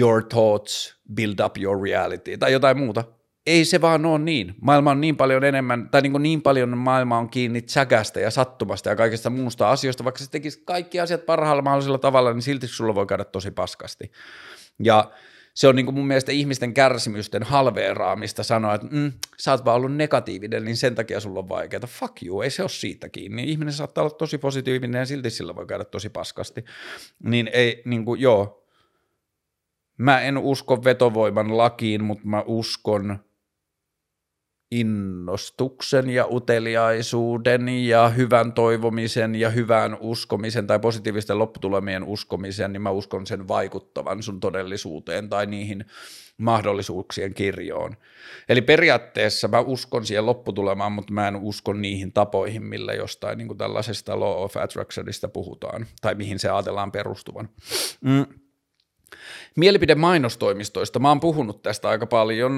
your thoughts build up your reality tai jotain muuta ei se vaan ole niin. Maailma on niin paljon enemmän, tai niin, kuin niin paljon maailma on kiinni tsäkästä ja sattumasta ja kaikista muusta asioista, vaikka se tekisi kaikki asiat parhaalla mahdollisella tavalla, niin silti sulla voi käydä tosi paskasti. Ja se on niin kuin mun mielestä ihmisten kärsimysten halveeraamista sanoa, että mm, sä oot vaan ollut negatiivinen, niin sen takia sulla on vaikeaa. Fuck you, ei se ole siitä kiinni. Ihminen saattaa olla tosi positiivinen ja silti sillä voi käydä tosi paskasti. Niin ei, niin kuin, joo, mä en usko vetovoiman lakiin, mutta mä uskon innostuksen ja uteliaisuuden ja hyvän toivomisen ja hyvän uskomisen tai positiivisten lopputulemien uskomisen, niin mä uskon sen vaikuttavan sun todellisuuteen tai niihin mahdollisuuksien kirjoon. Eli periaatteessa mä uskon siihen lopputulemaan, mutta mä en usko niihin tapoihin, millä jostain niin kuin tällaisesta law of attractionista puhutaan tai mihin se ajatellaan perustuvan. Mm. Mielipidemainostoimistoista. Mä oon puhunut tästä aika paljon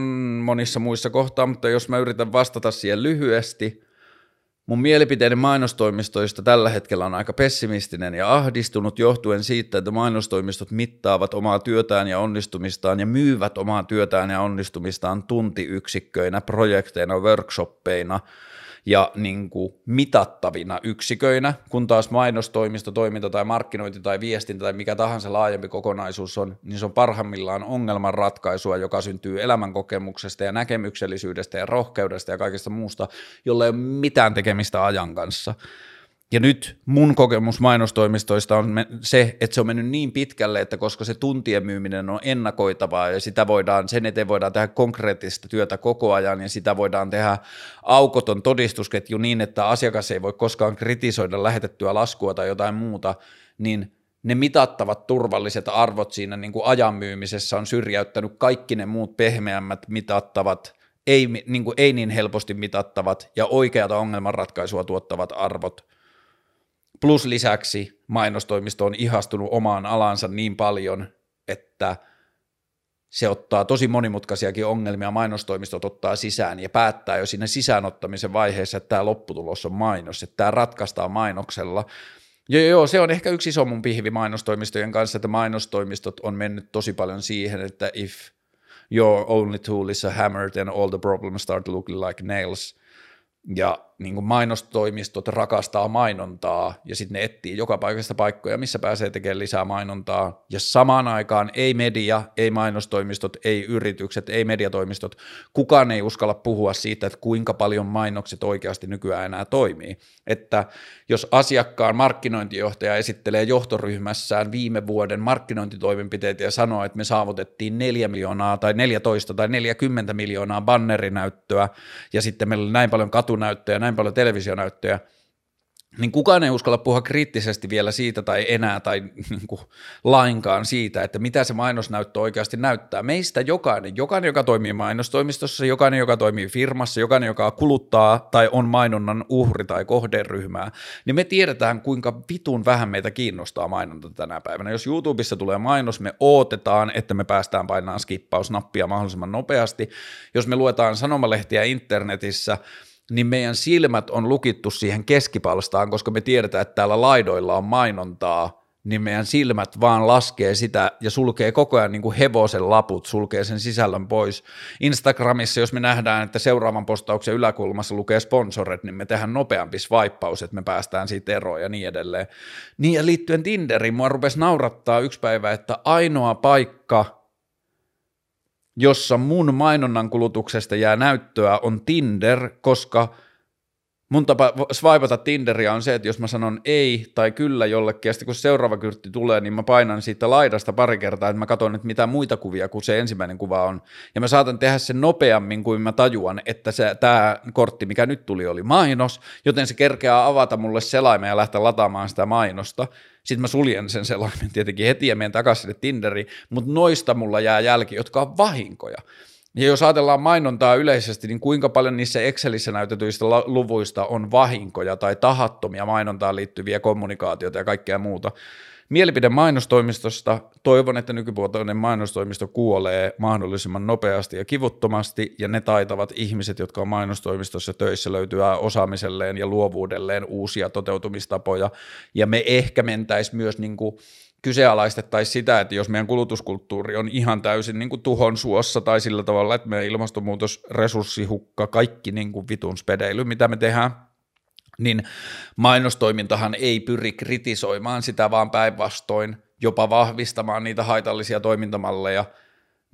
monissa muissa kohtaa, mutta jos mä yritän vastata siihen lyhyesti, Mun mielipiteeni mainostoimistoista tällä hetkellä on aika pessimistinen ja ahdistunut johtuen siitä, että mainostoimistot mittaavat omaa työtään ja onnistumistaan ja myyvät omaa työtään ja onnistumistaan tuntiyksikköinä, projekteina, workshoppeina – ja niin kuin mitattavina yksiköinä, kun taas mainostoimisto, toiminta tai markkinointi tai viestintä tai mikä tahansa laajempi kokonaisuus on, niin se on parhaimmillaan ongelmanratkaisua, joka syntyy elämänkokemuksesta ja näkemyksellisyydestä ja rohkeudesta ja kaikesta muusta, jolle ei ole mitään tekemistä ajan kanssa. Ja nyt mun kokemus mainostoimistoista on se, että se on mennyt niin pitkälle, että koska se tuntien myyminen on ennakoitavaa ja sitä voidaan, sen eteen voidaan tehdä konkreettista työtä koko ajan ja sitä voidaan tehdä aukoton todistusketju niin, että asiakas ei voi koskaan kritisoida lähetettyä laskua tai jotain muuta, niin ne mitattavat turvalliset arvot siinä niin kuin ajan myymisessä on syrjäyttänyt kaikki ne muut pehmeämmät mitattavat ei niin, kuin ei niin helposti mitattavat ja oikeata ongelmanratkaisua tuottavat arvot – Plus lisäksi mainostoimisto on ihastunut omaan alansa niin paljon, että se ottaa tosi monimutkaisiakin ongelmia, mainostoimistot ottaa sisään ja päättää jo siinä sisäänottamisen vaiheessa, että tämä lopputulos on mainos, että tämä ratkaistaan mainoksella. Joo, joo, se on ehkä yksi iso mun pihvi mainostoimistojen kanssa, että mainostoimistot on mennyt tosi paljon siihen, että if your only tool is a hammer, then all the problems start looking like nails – ja niin kuin mainostoimistot rakastaa mainontaa ja sitten ne etsii joka paikasta paikkoja, missä pääsee tekemään lisää mainontaa ja samaan aikaan ei media, ei mainostoimistot, ei yritykset, ei mediatoimistot, kukaan ei uskalla puhua siitä, että kuinka paljon mainokset oikeasti nykyään enää toimii. Että jos asiakkaan markkinointijohtaja esittelee johtoryhmässään viime vuoden markkinointitoimenpiteitä ja sanoo, että me saavutettiin 4 miljoonaa tai 14 tai 40 miljoonaa bannerinäyttöä ja sitten meillä oli näin paljon katunäyttöjä, näin paljon televisionäyttöjä, niin kukaan ei uskalla puhua kriittisesti vielä siitä tai enää tai niin kuin lainkaan siitä, että mitä se mainosnäyttö oikeasti näyttää. Meistä jokainen, jokainen, joka toimii mainostoimistossa, jokainen, joka toimii firmassa, jokainen, joka kuluttaa tai on mainonnan uhri tai kohderyhmää, niin me tiedetään, kuinka vitun vähän meitä kiinnostaa mainonta tänä päivänä. Jos YouTubessa tulee mainos, me odotetaan, että me päästään painamaan skippausnappia mahdollisimman nopeasti. Jos me luetaan sanomalehtiä internetissä, niin meidän silmät on lukittu siihen keskipalstaan, koska me tiedetään, että täällä laidoilla on mainontaa, niin meidän silmät vaan laskee sitä ja sulkee koko ajan niin kuin hevosen laput, sulkee sen sisällön pois. Instagramissa, jos me nähdään, että seuraavan postauksen yläkulmassa lukee sponsorit, niin me tehdään nopeampi swipeaus, että me päästään siitä eroon ja niin edelleen. Niin ja liittyen Tinderiin, mua rupesi naurattaa yksi päivä, että ainoa paikka, jossa mun mainonnan kulutuksesta jää näyttöä, on Tinder, koska mun tapa swipata Tinderia on se, että jos mä sanon ei tai kyllä jollekin, ja sitten kun seuraava kyrtti tulee, niin mä painan siitä laidasta pari kertaa, että mä katson, että mitä muita kuvia kuin se ensimmäinen kuva on. Ja mä saatan tehdä sen nopeammin kuin mä tajuan, että se, tämä kortti, mikä nyt tuli, oli mainos, joten se kerkeää avata mulle selaimen ja lähteä lataamaan sitä mainosta. Sitten mä suljen sen selaimen tietenkin heti ja menen takaisin sinne Tinderiin, mutta noista mulla jää jälki, jotka on vahinkoja. Ja jos ajatellaan mainontaa yleisesti, niin kuinka paljon niissä Excelissä näytetyistä luvuista on vahinkoja tai tahattomia mainontaan liittyviä kommunikaatioita ja kaikkea muuta. Mielipide mainostoimistosta. Toivon, että nykypuolinen mainostoimisto kuolee mahdollisimman nopeasti ja kivuttomasti, ja ne taitavat ihmiset, jotka on mainostoimistossa töissä, löytyy osaamiselleen ja luovuudelleen uusia toteutumistapoja, ja me ehkä mentäisiin myös niin kuin kyseenalaistettaisiin sitä, että jos meidän kulutuskulttuuri on ihan täysin niin kuin tuhon suossa tai sillä tavalla, että meidän ilmastonmuutos, resurssihukka, kaikki niin kuin vitun spedeily, mitä me tehdään, niin mainostoimintahan ei pyri kritisoimaan sitä, vaan päinvastoin jopa vahvistamaan niitä haitallisia toimintamalleja –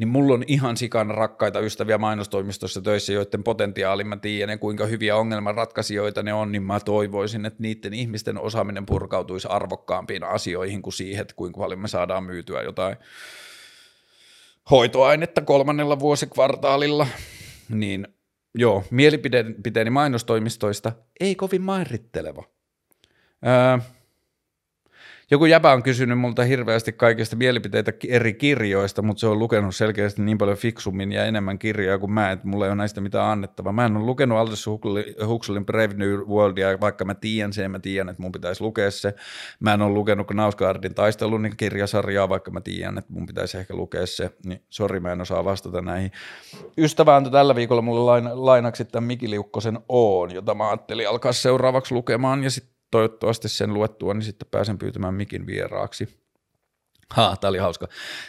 niin mulla on ihan sikan rakkaita ystäviä mainostoimistossa töissä, joiden potentiaalin mä tiedän ja kuinka hyviä ongelmanratkaisijoita ne on, niin mä toivoisin, että niiden ihmisten osaaminen purkautuisi arvokkaampiin asioihin kuin siihen, että kuinka paljon me saadaan myytyä jotain hoitoainetta kolmannella vuosikvartaalilla, niin joo, mielipiteeni mainostoimistoista ei kovin mairitteleva. Öö, Joku jäpä on kysynyt multa hirveästi kaikista mielipiteitä eri kirjoista, mutta se on lukenut selkeästi niin paljon fiksummin ja enemmän kirjoja kuin mä, että mulla ei ole näistä mitään annettavaa. Mä en ole lukenut Aldous Huxleyin Brave New Worldia, vaikka mä tiedän sen, mä tiedän, että mun pitäisi lukea se. Mä en ole lukenut Nausgaardin taistelun kirjasarjaa, vaikka mä tiedän, että mun pitäisi ehkä lukea se. Niin sori, mä en osaa vastata näihin. Ystävä antoi tällä viikolla mulle lain, lainaksi tämän Miki Liukkosen Oon, jota mä ajattelin alkaa seuraavaksi lukemaan ja sitten toivottavasti sen luettua, niin sitten pääsen pyytämään mikin vieraaksi. Ha, tää oli hauska.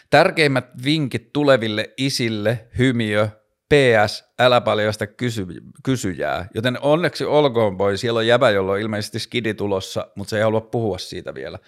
Tärkeimmät vinkit tuleville isille, hymiö, PS, älä paljasta kysy, kysyjää. Joten onneksi olkoon pois, siellä on jäbä, jolla on ilmeisesti skidi tulossa, mutta se ei halua puhua siitä vielä.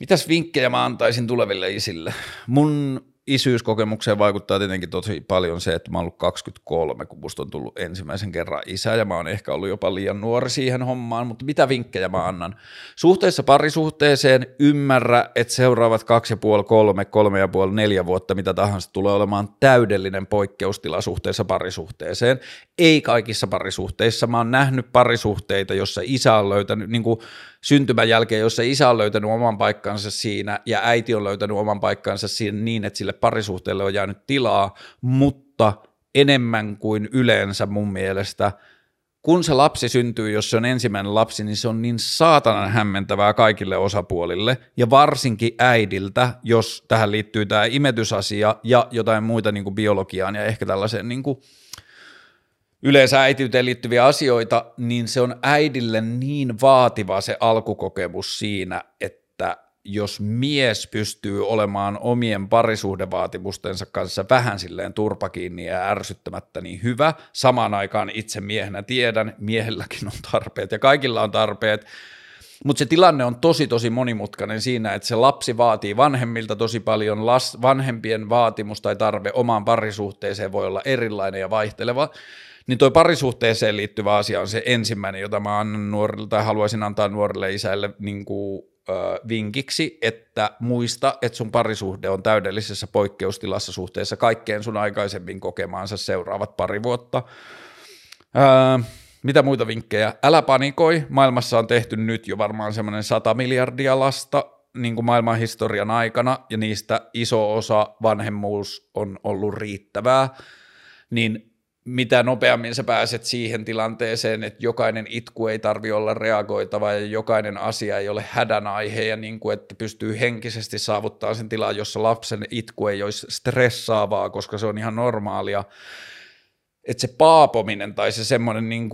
Mitäs vinkkejä mä antaisin tuleville isille? Mun isyyskokemukseen vaikuttaa tietenkin tosi paljon se, että mä oon ollut 23, kun musta on tullut ensimmäisen kerran isä ja mä oon ehkä ollut jopa liian nuori siihen hommaan, mutta mitä vinkkejä mä annan? Suhteessa parisuhteeseen ymmärrä, että seuraavat kaksi ja puoli, kolme, kolme ja puoli, neljä vuotta, mitä tahansa tulee olemaan täydellinen poikkeustila suhteessa parisuhteeseen. Ei kaikissa parisuhteissa. Mä oon nähnyt parisuhteita, jossa isä on löytänyt, niin kuin syntymän jälkeen, jossa isä on löytänyt oman paikkansa siinä ja äiti on löytänyt oman paikkansa siinä niin, että sille parisuhteelle on jäänyt tilaa, mutta enemmän kuin yleensä mun mielestä, kun se lapsi syntyy, jos se on ensimmäinen lapsi, niin se on niin saatanan hämmentävää kaikille osapuolille ja varsinkin äidiltä, jos tähän liittyy tämä imetysasia ja jotain muita niin kuin biologiaan ja ehkä tällaiseen niin kuin yleensä äitiyteen liittyviä asioita, niin se on äidille niin vaativa se alkukokemus siinä, että jos mies pystyy olemaan omien parisuhdevaatimustensa kanssa vähän silleen turpakiinni ja ärsyttämättä niin hyvä, samaan aikaan itse miehenä tiedän, miehelläkin on tarpeet ja kaikilla on tarpeet, mutta se tilanne on tosi tosi monimutkainen siinä, että se lapsi vaatii vanhemmilta tosi paljon, las, vanhempien vaatimus tai tarve omaan parisuhteeseen voi olla erilainen ja vaihteleva, niin toi parisuhteeseen liittyvä asia on se ensimmäinen, jota mä annan nuorille tai haluaisin antaa nuorille isäille niin kuin, ö, vinkiksi, että muista, että sun parisuhde on täydellisessä poikkeustilassa suhteessa kaikkeen sun aikaisemmin kokemaansa seuraavat pari vuotta. Ö, mitä muita vinkkejä? Älä panikoi. Maailmassa on tehty nyt jo varmaan semmoinen 100 miljardia lasta niin kuin maailman historian aikana, ja niistä iso osa vanhemmuus on ollut riittävää, niin mitä nopeammin sä pääset siihen tilanteeseen, että jokainen itku ei tarvi olla reagoitava ja jokainen asia ei ole hädän aihe ja niin kuin, että pystyy henkisesti saavuttaa sen tilan, jossa lapsen itku ei olisi stressaavaa, koska se on ihan normaalia. Että se paapominen tai se semmoinen niin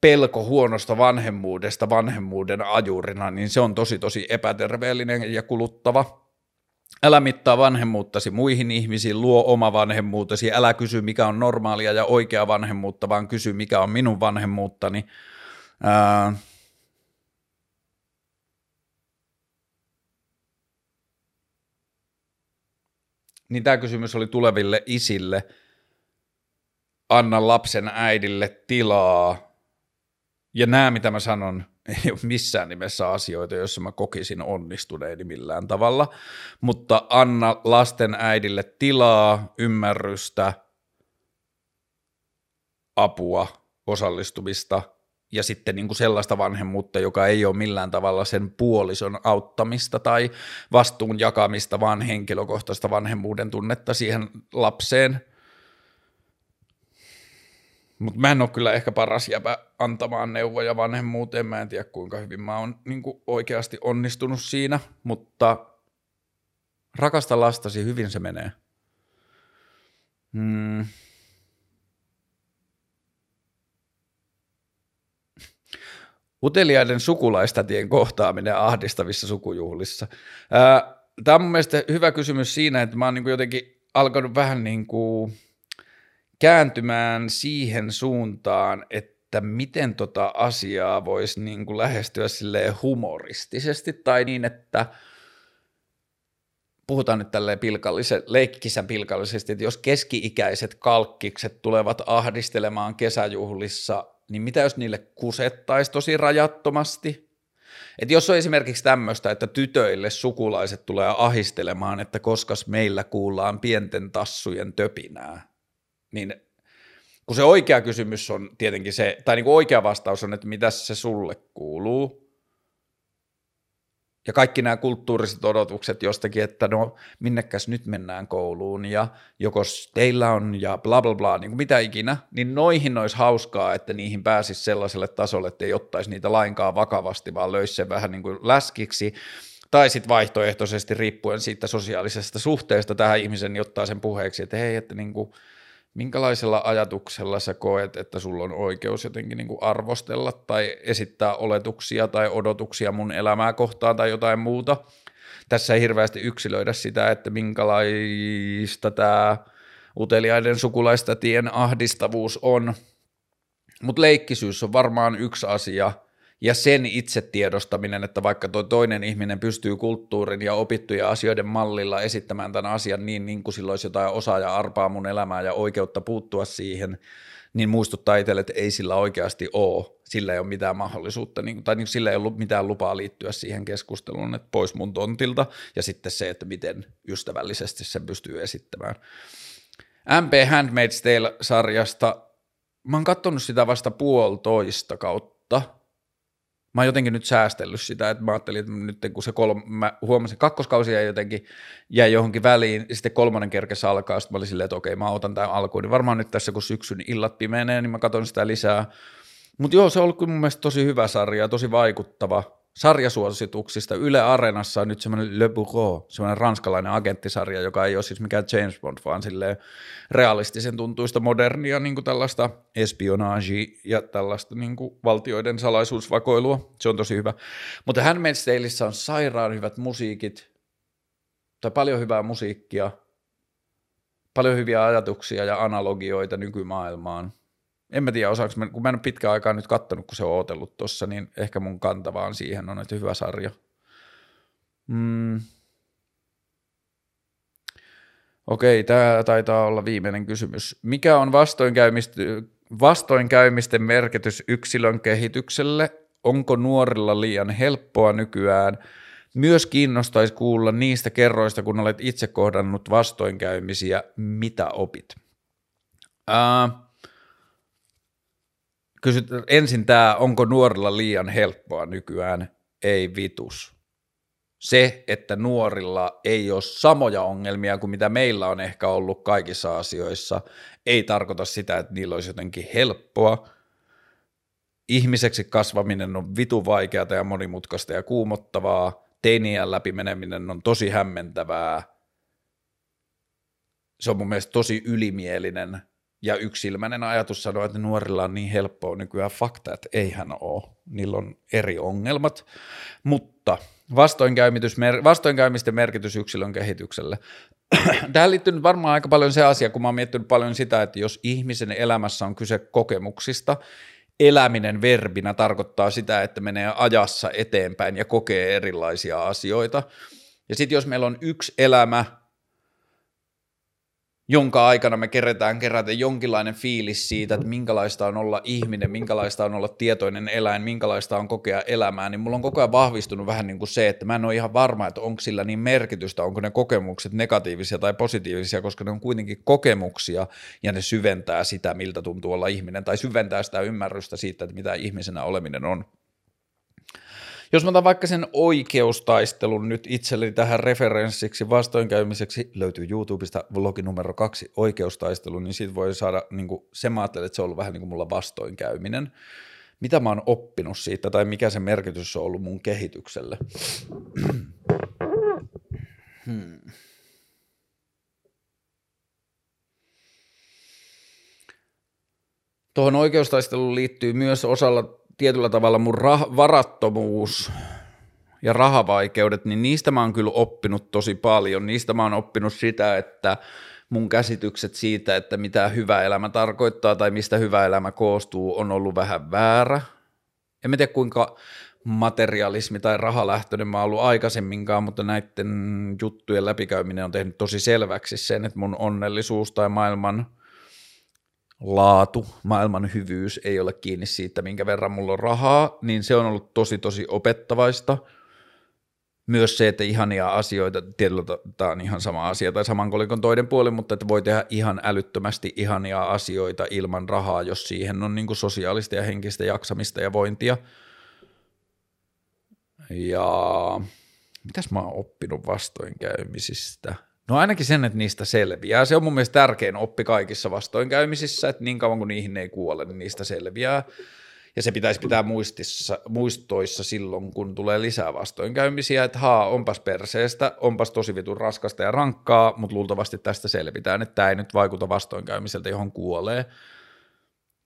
pelko huonosta vanhemmuudesta vanhemmuuden ajurina, niin se on tosi tosi epäterveellinen ja kuluttava Älä mittaa vanhemmuuttasi muihin ihmisiin, luo oma vanhemmuutesi, älä kysy mikä on normaalia ja oikea vanhemmuutta, vaan kysy mikä on minun vanhemmuuttani. Ää, niin tämä kysymys oli tuleville isille. Anna lapsen äidille tilaa. Ja nämä, mitä mä sanon, ei ole missään nimessä asioita, joissa mä kokisin onnistuneeni millään tavalla, mutta anna lasten äidille tilaa, ymmärrystä, apua, osallistumista ja sitten niin kuin sellaista vanhemmuutta, joka ei ole millään tavalla sen puolison auttamista tai vastuun jakamista, vaan henkilökohtaista vanhemmuuden tunnetta siihen lapseen – mutta mä en ole kyllä ehkä paras jäpä antamaan neuvoja vanhemmuuteen. Mä en tiedä kuinka hyvin mä oon niin oikeasti onnistunut siinä, mutta rakasta lastasi, hyvin se menee. Hmm. Uteliaiden sukulaistatien kohtaaminen ahdistavissa sukujuhlissa. Tämä on mun mielestä hyvä kysymys siinä, että mä oon niin jotenkin alkanut vähän niin kuin kääntymään siihen suuntaan, että miten tota asiaa voisi niin kuin lähestyä silleen humoristisesti tai niin, että puhutaan nyt tälleen pilkallisen, leikkisän pilkallisesti, että jos keski-ikäiset kalkkikset tulevat ahdistelemaan kesäjuhlissa, niin mitä jos niille kusettaisi tosi rajattomasti? Et jos on esimerkiksi tämmöistä, että tytöille sukulaiset tulee ahistelemaan, että koskas meillä kuullaan pienten tassujen töpinää, niin kun se oikea kysymys on tietenkin se, tai niin kuin oikea vastaus on, että mitä se sulle kuuluu, ja kaikki nämä kulttuuriset odotukset jostakin, että no minnekäs nyt mennään kouluun ja joko teillä on ja bla bla bla, niin kuin mitä ikinä, niin noihin olisi hauskaa, että niihin pääsisi sellaiselle tasolle, että ei ottaisi niitä lainkaan vakavasti, vaan löisi sen vähän niin kuin läskiksi, tai sitten vaihtoehtoisesti riippuen siitä sosiaalisesta suhteesta tähän ihmisen, niin ottaa sen puheeksi, että hei, että niin kuin, minkälaisella ajatuksella sä koet, että sulla on oikeus jotenkin niin kuin arvostella tai esittää oletuksia tai odotuksia mun elämää kohtaan tai jotain muuta. Tässä ei hirveästi yksilöidä sitä, että minkälaista tämä uteliaiden sukulaista-tien ahdistavuus on, mutta leikkisyys on varmaan yksi asia – ja sen itse tiedostaminen, että vaikka tuo toinen ihminen pystyy kulttuurin ja opittujen asioiden mallilla esittämään tämän asian niin, niin kuin silloin olisi jotain osaa ja arpaa mun elämää ja oikeutta puuttua siihen, niin muistuttaa itselle, että ei sillä oikeasti ole, sillä ei ole mitään mahdollisuutta, niin, tai niin sillä ei ollut mitään lupaa liittyä siihen keskusteluun, että pois mun tontilta, ja sitten se, että miten ystävällisesti sen pystyy esittämään. MP Handmaid's Tale-sarjasta, mä oon katsonut sitä vasta puolitoista kautta, mä oon jotenkin nyt säästellyt sitä, että mä ajattelin, että nyt kun se kolme, mä huomasin, kakkoskausi jäi jotenkin, jäi johonkin väliin, sitten kolmonen kerkes alkaa, sitten mä olin silleen, että okei, mä otan tämän alkuun, niin varmaan nyt tässä kun syksyn illat pimenee, niin mä katson sitä lisää. Mutta joo, se on ollut mun mielestä tosi hyvä sarja, tosi vaikuttava, sarjasuosituksista. Yle Areenassa on nyt semmoinen Le Bureau, semmoinen ranskalainen agenttisarja, joka ei ole siis mikään James Bond, vaan silleen realistisen tuntuista modernia niin kuin tällaista espionagi ja tällaista niin kuin valtioiden salaisuusvakoilua. Se on tosi hyvä. Mutta Handmaid's Taleissa on sairaan hyvät musiikit, tai paljon hyvää musiikkia, paljon hyviä ajatuksia ja analogioita nykymaailmaan – en mä tiedä osaanko, mä, kun mä en ole pitkään aikaa nyt kattonut, kun se on ootellut tuossa, niin ehkä mun kanta vaan siihen on, että hyvä sarja. Mm. Okei, tämä taitaa olla viimeinen kysymys. Mikä on vastoinkäymisten merkitys yksilön kehitykselle? Onko nuorilla liian helppoa nykyään? Myös kiinnostaisi kuulla niistä kerroista, kun olet itse kohdannut vastoinkäymisiä, mitä opit? Uh, kysyt ensin tämä, onko nuorilla liian helppoa nykyään? Ei vitus. Se, että nuorilla ei ole samoja ongelmia kuin mitä meillä on ehkä ollut kaikissa asioissa, ei tarkoita sitä, että niillä olisi jotenkin helppoa. Ihmiseksi kasvaminen on vitu vaikeaa ja monimutkaista ja kuumottavaa. Teiniän läpimeneminen on tosi hämmentävää. Se on mun mielestä tosi ylimielinen ja yksilmäinen ajatus sanoa, että nuorilla on niin helppoa nykyään fakta, että eihän ole. Niillä on eri ongelmat, mutta vastoinkäymisten merkitys yksilön kehitykselle. Tähän liittyy varmaan aika paljon se asia, kun mä oon miettinyt paljon sitä, että jos ihmisen elämässä on kyse kokemuksista, eläminen verbinä tarkoittaa sitä, että menee ajassa eteenpäin ja kokee erilaisia asioita. Ja sitten jos meillä on yksi elämä, jonka aikana me kerätään kerätä jonkinlainen fiilis siitä, että minkälaista on olla ihminen, minkälaista on olla tietoinen eläin, minkälaista on kokea elämää, niin mulla on koko ajan vahvistunut vähän niin kuin se, että mä en ole ihan varma, että onko sillä niin merkitystä, onko ne kokemukset negatiivisia tai positiivisia, koska ne on kuitenkin kokemuksia ja ne syventää sitä, miltä tuntuu olla ihminen, tai syventää sitä ymmärrystä siitä, että mitä ihmisenä oleminen on. Jos mä otan vaikka sen oikeustaistelun nyt itselleni tähän referenssiksi vastoinkäymiseksi, löytyy YouTubesta vlogi numero kaksi, oikeustaistelu, niin siitä voi saada, niin kuin, se mä ajattelen, että se on ollut vähän niin kuin mulla vastoinkäyminen. Mitä mä oon oppinut siitä tai mikä se merkitys on ollut mun kehitykselle? hmm. Tuohon oikeustaisteluun liittyy myös osalla tietyllä tavalla mun rah- varattomuus ja rahavaikeudet, niin niistä mä oon kyllä oppinut tosi paljon. Niistä mä oon oppinut sitä, että mun käsitykset siitä, että mitä hyvä elämä tarkoittaa tai mistä hyvä elämä koostuu, on ollut vähän väärä. En tiedä kuinka materialismi tai rahalähtöinen mä oon ollut aikaisemminkaan, mutta näiden juttujen läpikäyminen on tehnyt tosi selväksi sen, että mun onnellisuus tai maailman – laatu, maailman hyvyys ei ole kiinni siitä, minkä verran mulla on rahaa, niin se on ollut tosi tosi opettavaista. Myös se, että ihania asioita, tietyllä tämä on ihan sama asia tai saman kolikon toinen puoli, mutta että voi tehdä ihan älyttömästi ihania asioita ilman rahaa, jos siihen on niin sosiaalista ja henkistä jaksamista ja vointia. Ja mitäs mä oon oppinut vastoinkäymisistä? No ainakin sen, että niistä selviää. Se on mun mielestä tärkein oppi kaikissa vastoinkäymisissä, että niin kauan kuin niihin ei kuole, niin niistä selviää. Ja se pitäisi pitää muistissa, muistoissa silloin, kun tulee lisää vastoinkäymisiä, että haa, onpas perseestä, onpas tosi vitun raskasta ja rankkaa, mutta luultavasti tästä selvitään, että tämä ei nyt vaikuta vastoinkäymiseltä, johon kuolee.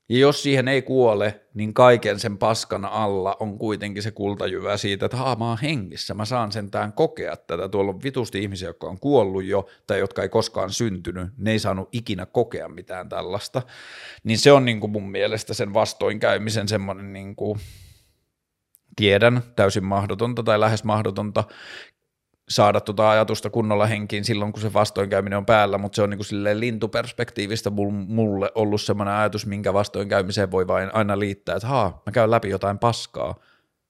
Ja jos siihen ei kuole, niin kaiken sen paskan alla on kuitenkin se kultajyvä siitä, että haa, mä oon hengissä, mä saan sentään kokea tätä. Tuolla on vitusti ihmisiä, jotka on kuollut jo tai jotka ei koskaan syntynyt, ne ei saanut ikinä kokea mitään tällaista. Niin se on niin kuin mun mielestä sen vastoinkäymisen semmoinen niin kuin, tiedän, täysin mahdotonta tai lähes mahdotonta saada tuota ajatusta kunnolla henkiin silloin, kun se vastoinkäyminen on päällä, mutta se on niin kuin lintuperspektiivistä mulle ollut semmoinen ajatus, minkä vastoinkäymiseen voi vain aina liittää, että haa, mä käyn läpi jotain paskaa,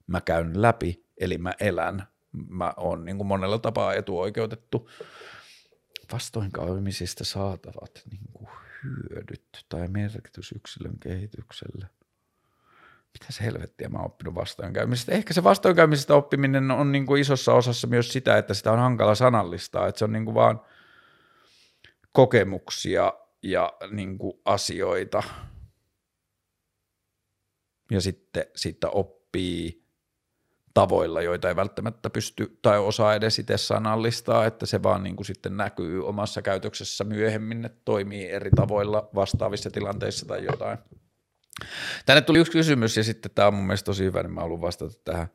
mä käyn läpi, eli mä elän, mä oon niin kuin monella tapaa etuoikeutettu. Vastoinkäymisistä saatavat niin kuin hyödyt tai merkitys yksilön kehitykselle mitä se helvettiä mä oon oppinut vastoinkäymisestä. Ehkä se vastoinkäymisestä oppiminen on niin kuin isossa osassa myös sitä, että sitä on hankala sanallistaa, että se on niin kuin vaan kokemuksia ja niin kuin asioita. Ja sitten siitä oppii tavoilla, joita ei välttämättä pysty tai osaa edes itse sanallistaa, että se vaan niin kuin sitten näkyy omassa käytöksessä myöhemmin, että toimii eri tavoilla vastaavissa tilanteissa tai jotain. Tänne tuli yksi kysymys ja sitten tämä on mun mielestä tosi hyvä, niin mä haluan vastata tähän.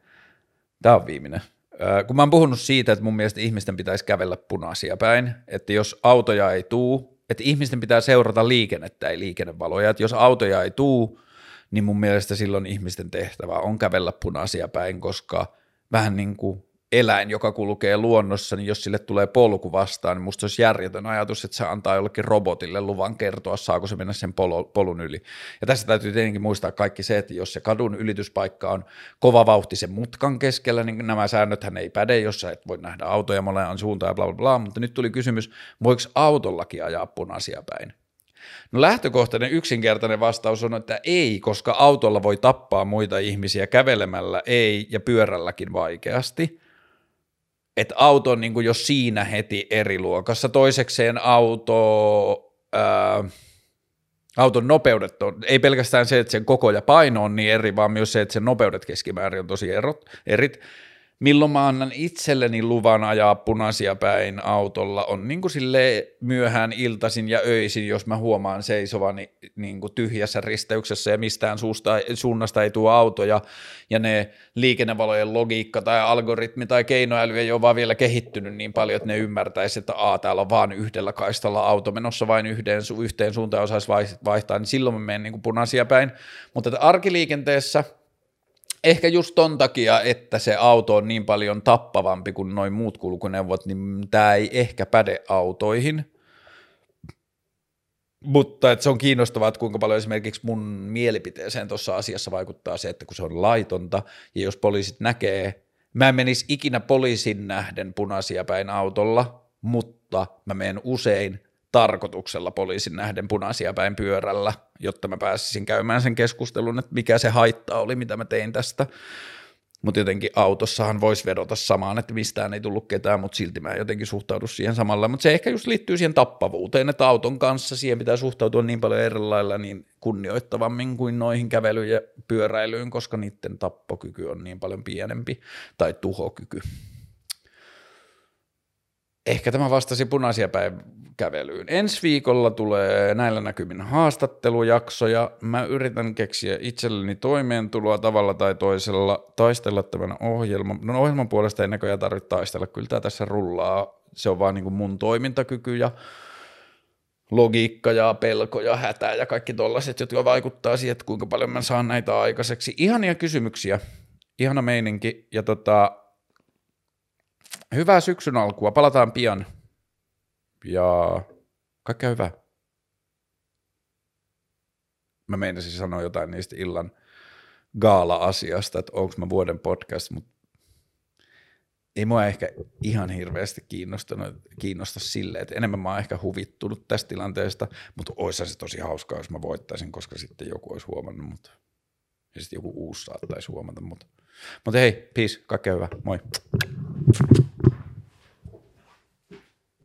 Tämä on viimeinen. Kun mä oon puhunut siitä, että mun mielestä ihmisten pitäisi kävellä punaisia päin, että jos autoja ei tuu, että ihmisten pitää seurata liikennettä, ei liikennevaloja, että jos autoja ei tuu, niin mun mielestä silloin ihmisten tehtävä on kävellä punaisia päin, koska vähän niin kuin eläin, joka kulkee luonnossa, niin jos sille tulee polku vastaan, niin musta olisi järjetön ajatus, että se antaa jollekin robotille luvan kertoa, saako se mennä sen polun yli. Ja tässä täytyy tietenkin muistaa kaikki se, että jos se kadun ylityspaikka on kova vauhti sen mutkan keskellä, niin nämä säännöthän ei päde, jos sä et voi nähdä autoja molemmat suuntaan ja bla bla bla, mutta nyt tuli kysymys, voiko autollakin ajaa punaisia päin? No lähtökohtainen yksinkertainen vastaus on, että ei, koska autolla voi tappaa muita ihmisiä kävelemällä ei ja pyörälläkin vaikeasti että auto on niin kuin jo siinä heti eri luokassa. Toisekseen auto, ää, auton nopeudet on, ei pelkästään se, että sen koko ja paino on niin eri, vaan myös se, että sen nopeudet keskimäärin on tosi erot, erit milloin mä annan itselleni luvan ajaa punaisia päin autolla, on niin kuin myöhään iltaisin ja öisin, jos mä huomaan seisovani niin kuin tyhjässä risteyksessä ja mistään suusta, suunnasta ei tuo autoja, ja ne liikennevalojen logiikka tai algoritmi tai keinoäly ei ole vaan vielä kehittynyt niin paljon, että ne ymmärtäisi, että a, täällä on vaan yhdellä kaistalla auto menossa vain yhden, yhteen suuntaan osaisi vaihtaa, niin silloin mä menen niin kuin punaisia päin, mutta arkiliikenteessä – ehkä just ton takia, että se auto on niin paljon tappavampi kuin noin muut kulkuneuvot, niin tämä ei ehkä päde autoihin. Mutta että se on kiinnostavaa, että kuinka paljon esimerkiksi mun mielipiteeseen tuossa asiassa vaikuttaa se, että kun se on laitonta ja jos poliisit näkee, mä en menisi ikinä poliisin nähden punaisia päin autolla, mutta mä menen usein tarkoituksella poliisin nähden punaisia päin pyörällä, jotta mä pääsisin käymään sen keskustelun, että mikä se haitta oli, mitä mä tein tästä. Mutta jotenkin autossahan voisi vedota samaan, että mistään ei tullut ketään, mutta silti mä jotenkin suhtaudu siihen samalla. Mutta se ehkä just liittyy siihen tappavuuteen, että auton kanssa siihen pitää suhtautua niin paljon eri lailla niin kunnioittavammin kuin noihin kävelyyn ja pyöräilyyn, koska niiden tappokyky on niin paljon pienempi, tai tuhokyky. Ehkä tämä vastasi punaisia päin kävelyyn. Ensi viikolla tulee näillä näkymin haastattelujaksoja. Mä yritän keksiä itselleni toimeentuloa tavalla tai toisella, taistella tämän ohjelman. No ohjelman puolesta ei näköjään tarvitse taistella, kyllä tämä tässä rullaa. Se on vaan niin kuin mun toimintakyky ja logiikka ja pelko ja hätä ja kaikki tollaiset, jotka vaikuttaa siihen, että kuinka paljon mä saan näitä aikaiseksi. Ihania kysymyksiä, ihana meininki ja tota, hyvää syksyn alkua, palataan pian ja kaikkea hyvää. Mä meinasin sanoa jotain niistä illan gaala-asiasta, että onko mä vuoden podcast, mutta ei mua ehkä ihan hirveästi kiinnostanut, kiinnosta sille, että enemmän mä oon ehkä huvittunut tästä tilanteesta, mutta olisi se tosi hauskaa, jos mä voittaisin, koska sitten joku olisi huomannut, mutta ja sitten joku uusi saattaisi huomata, mutta, mutta hei, peace, kaikkea hyvää, moi.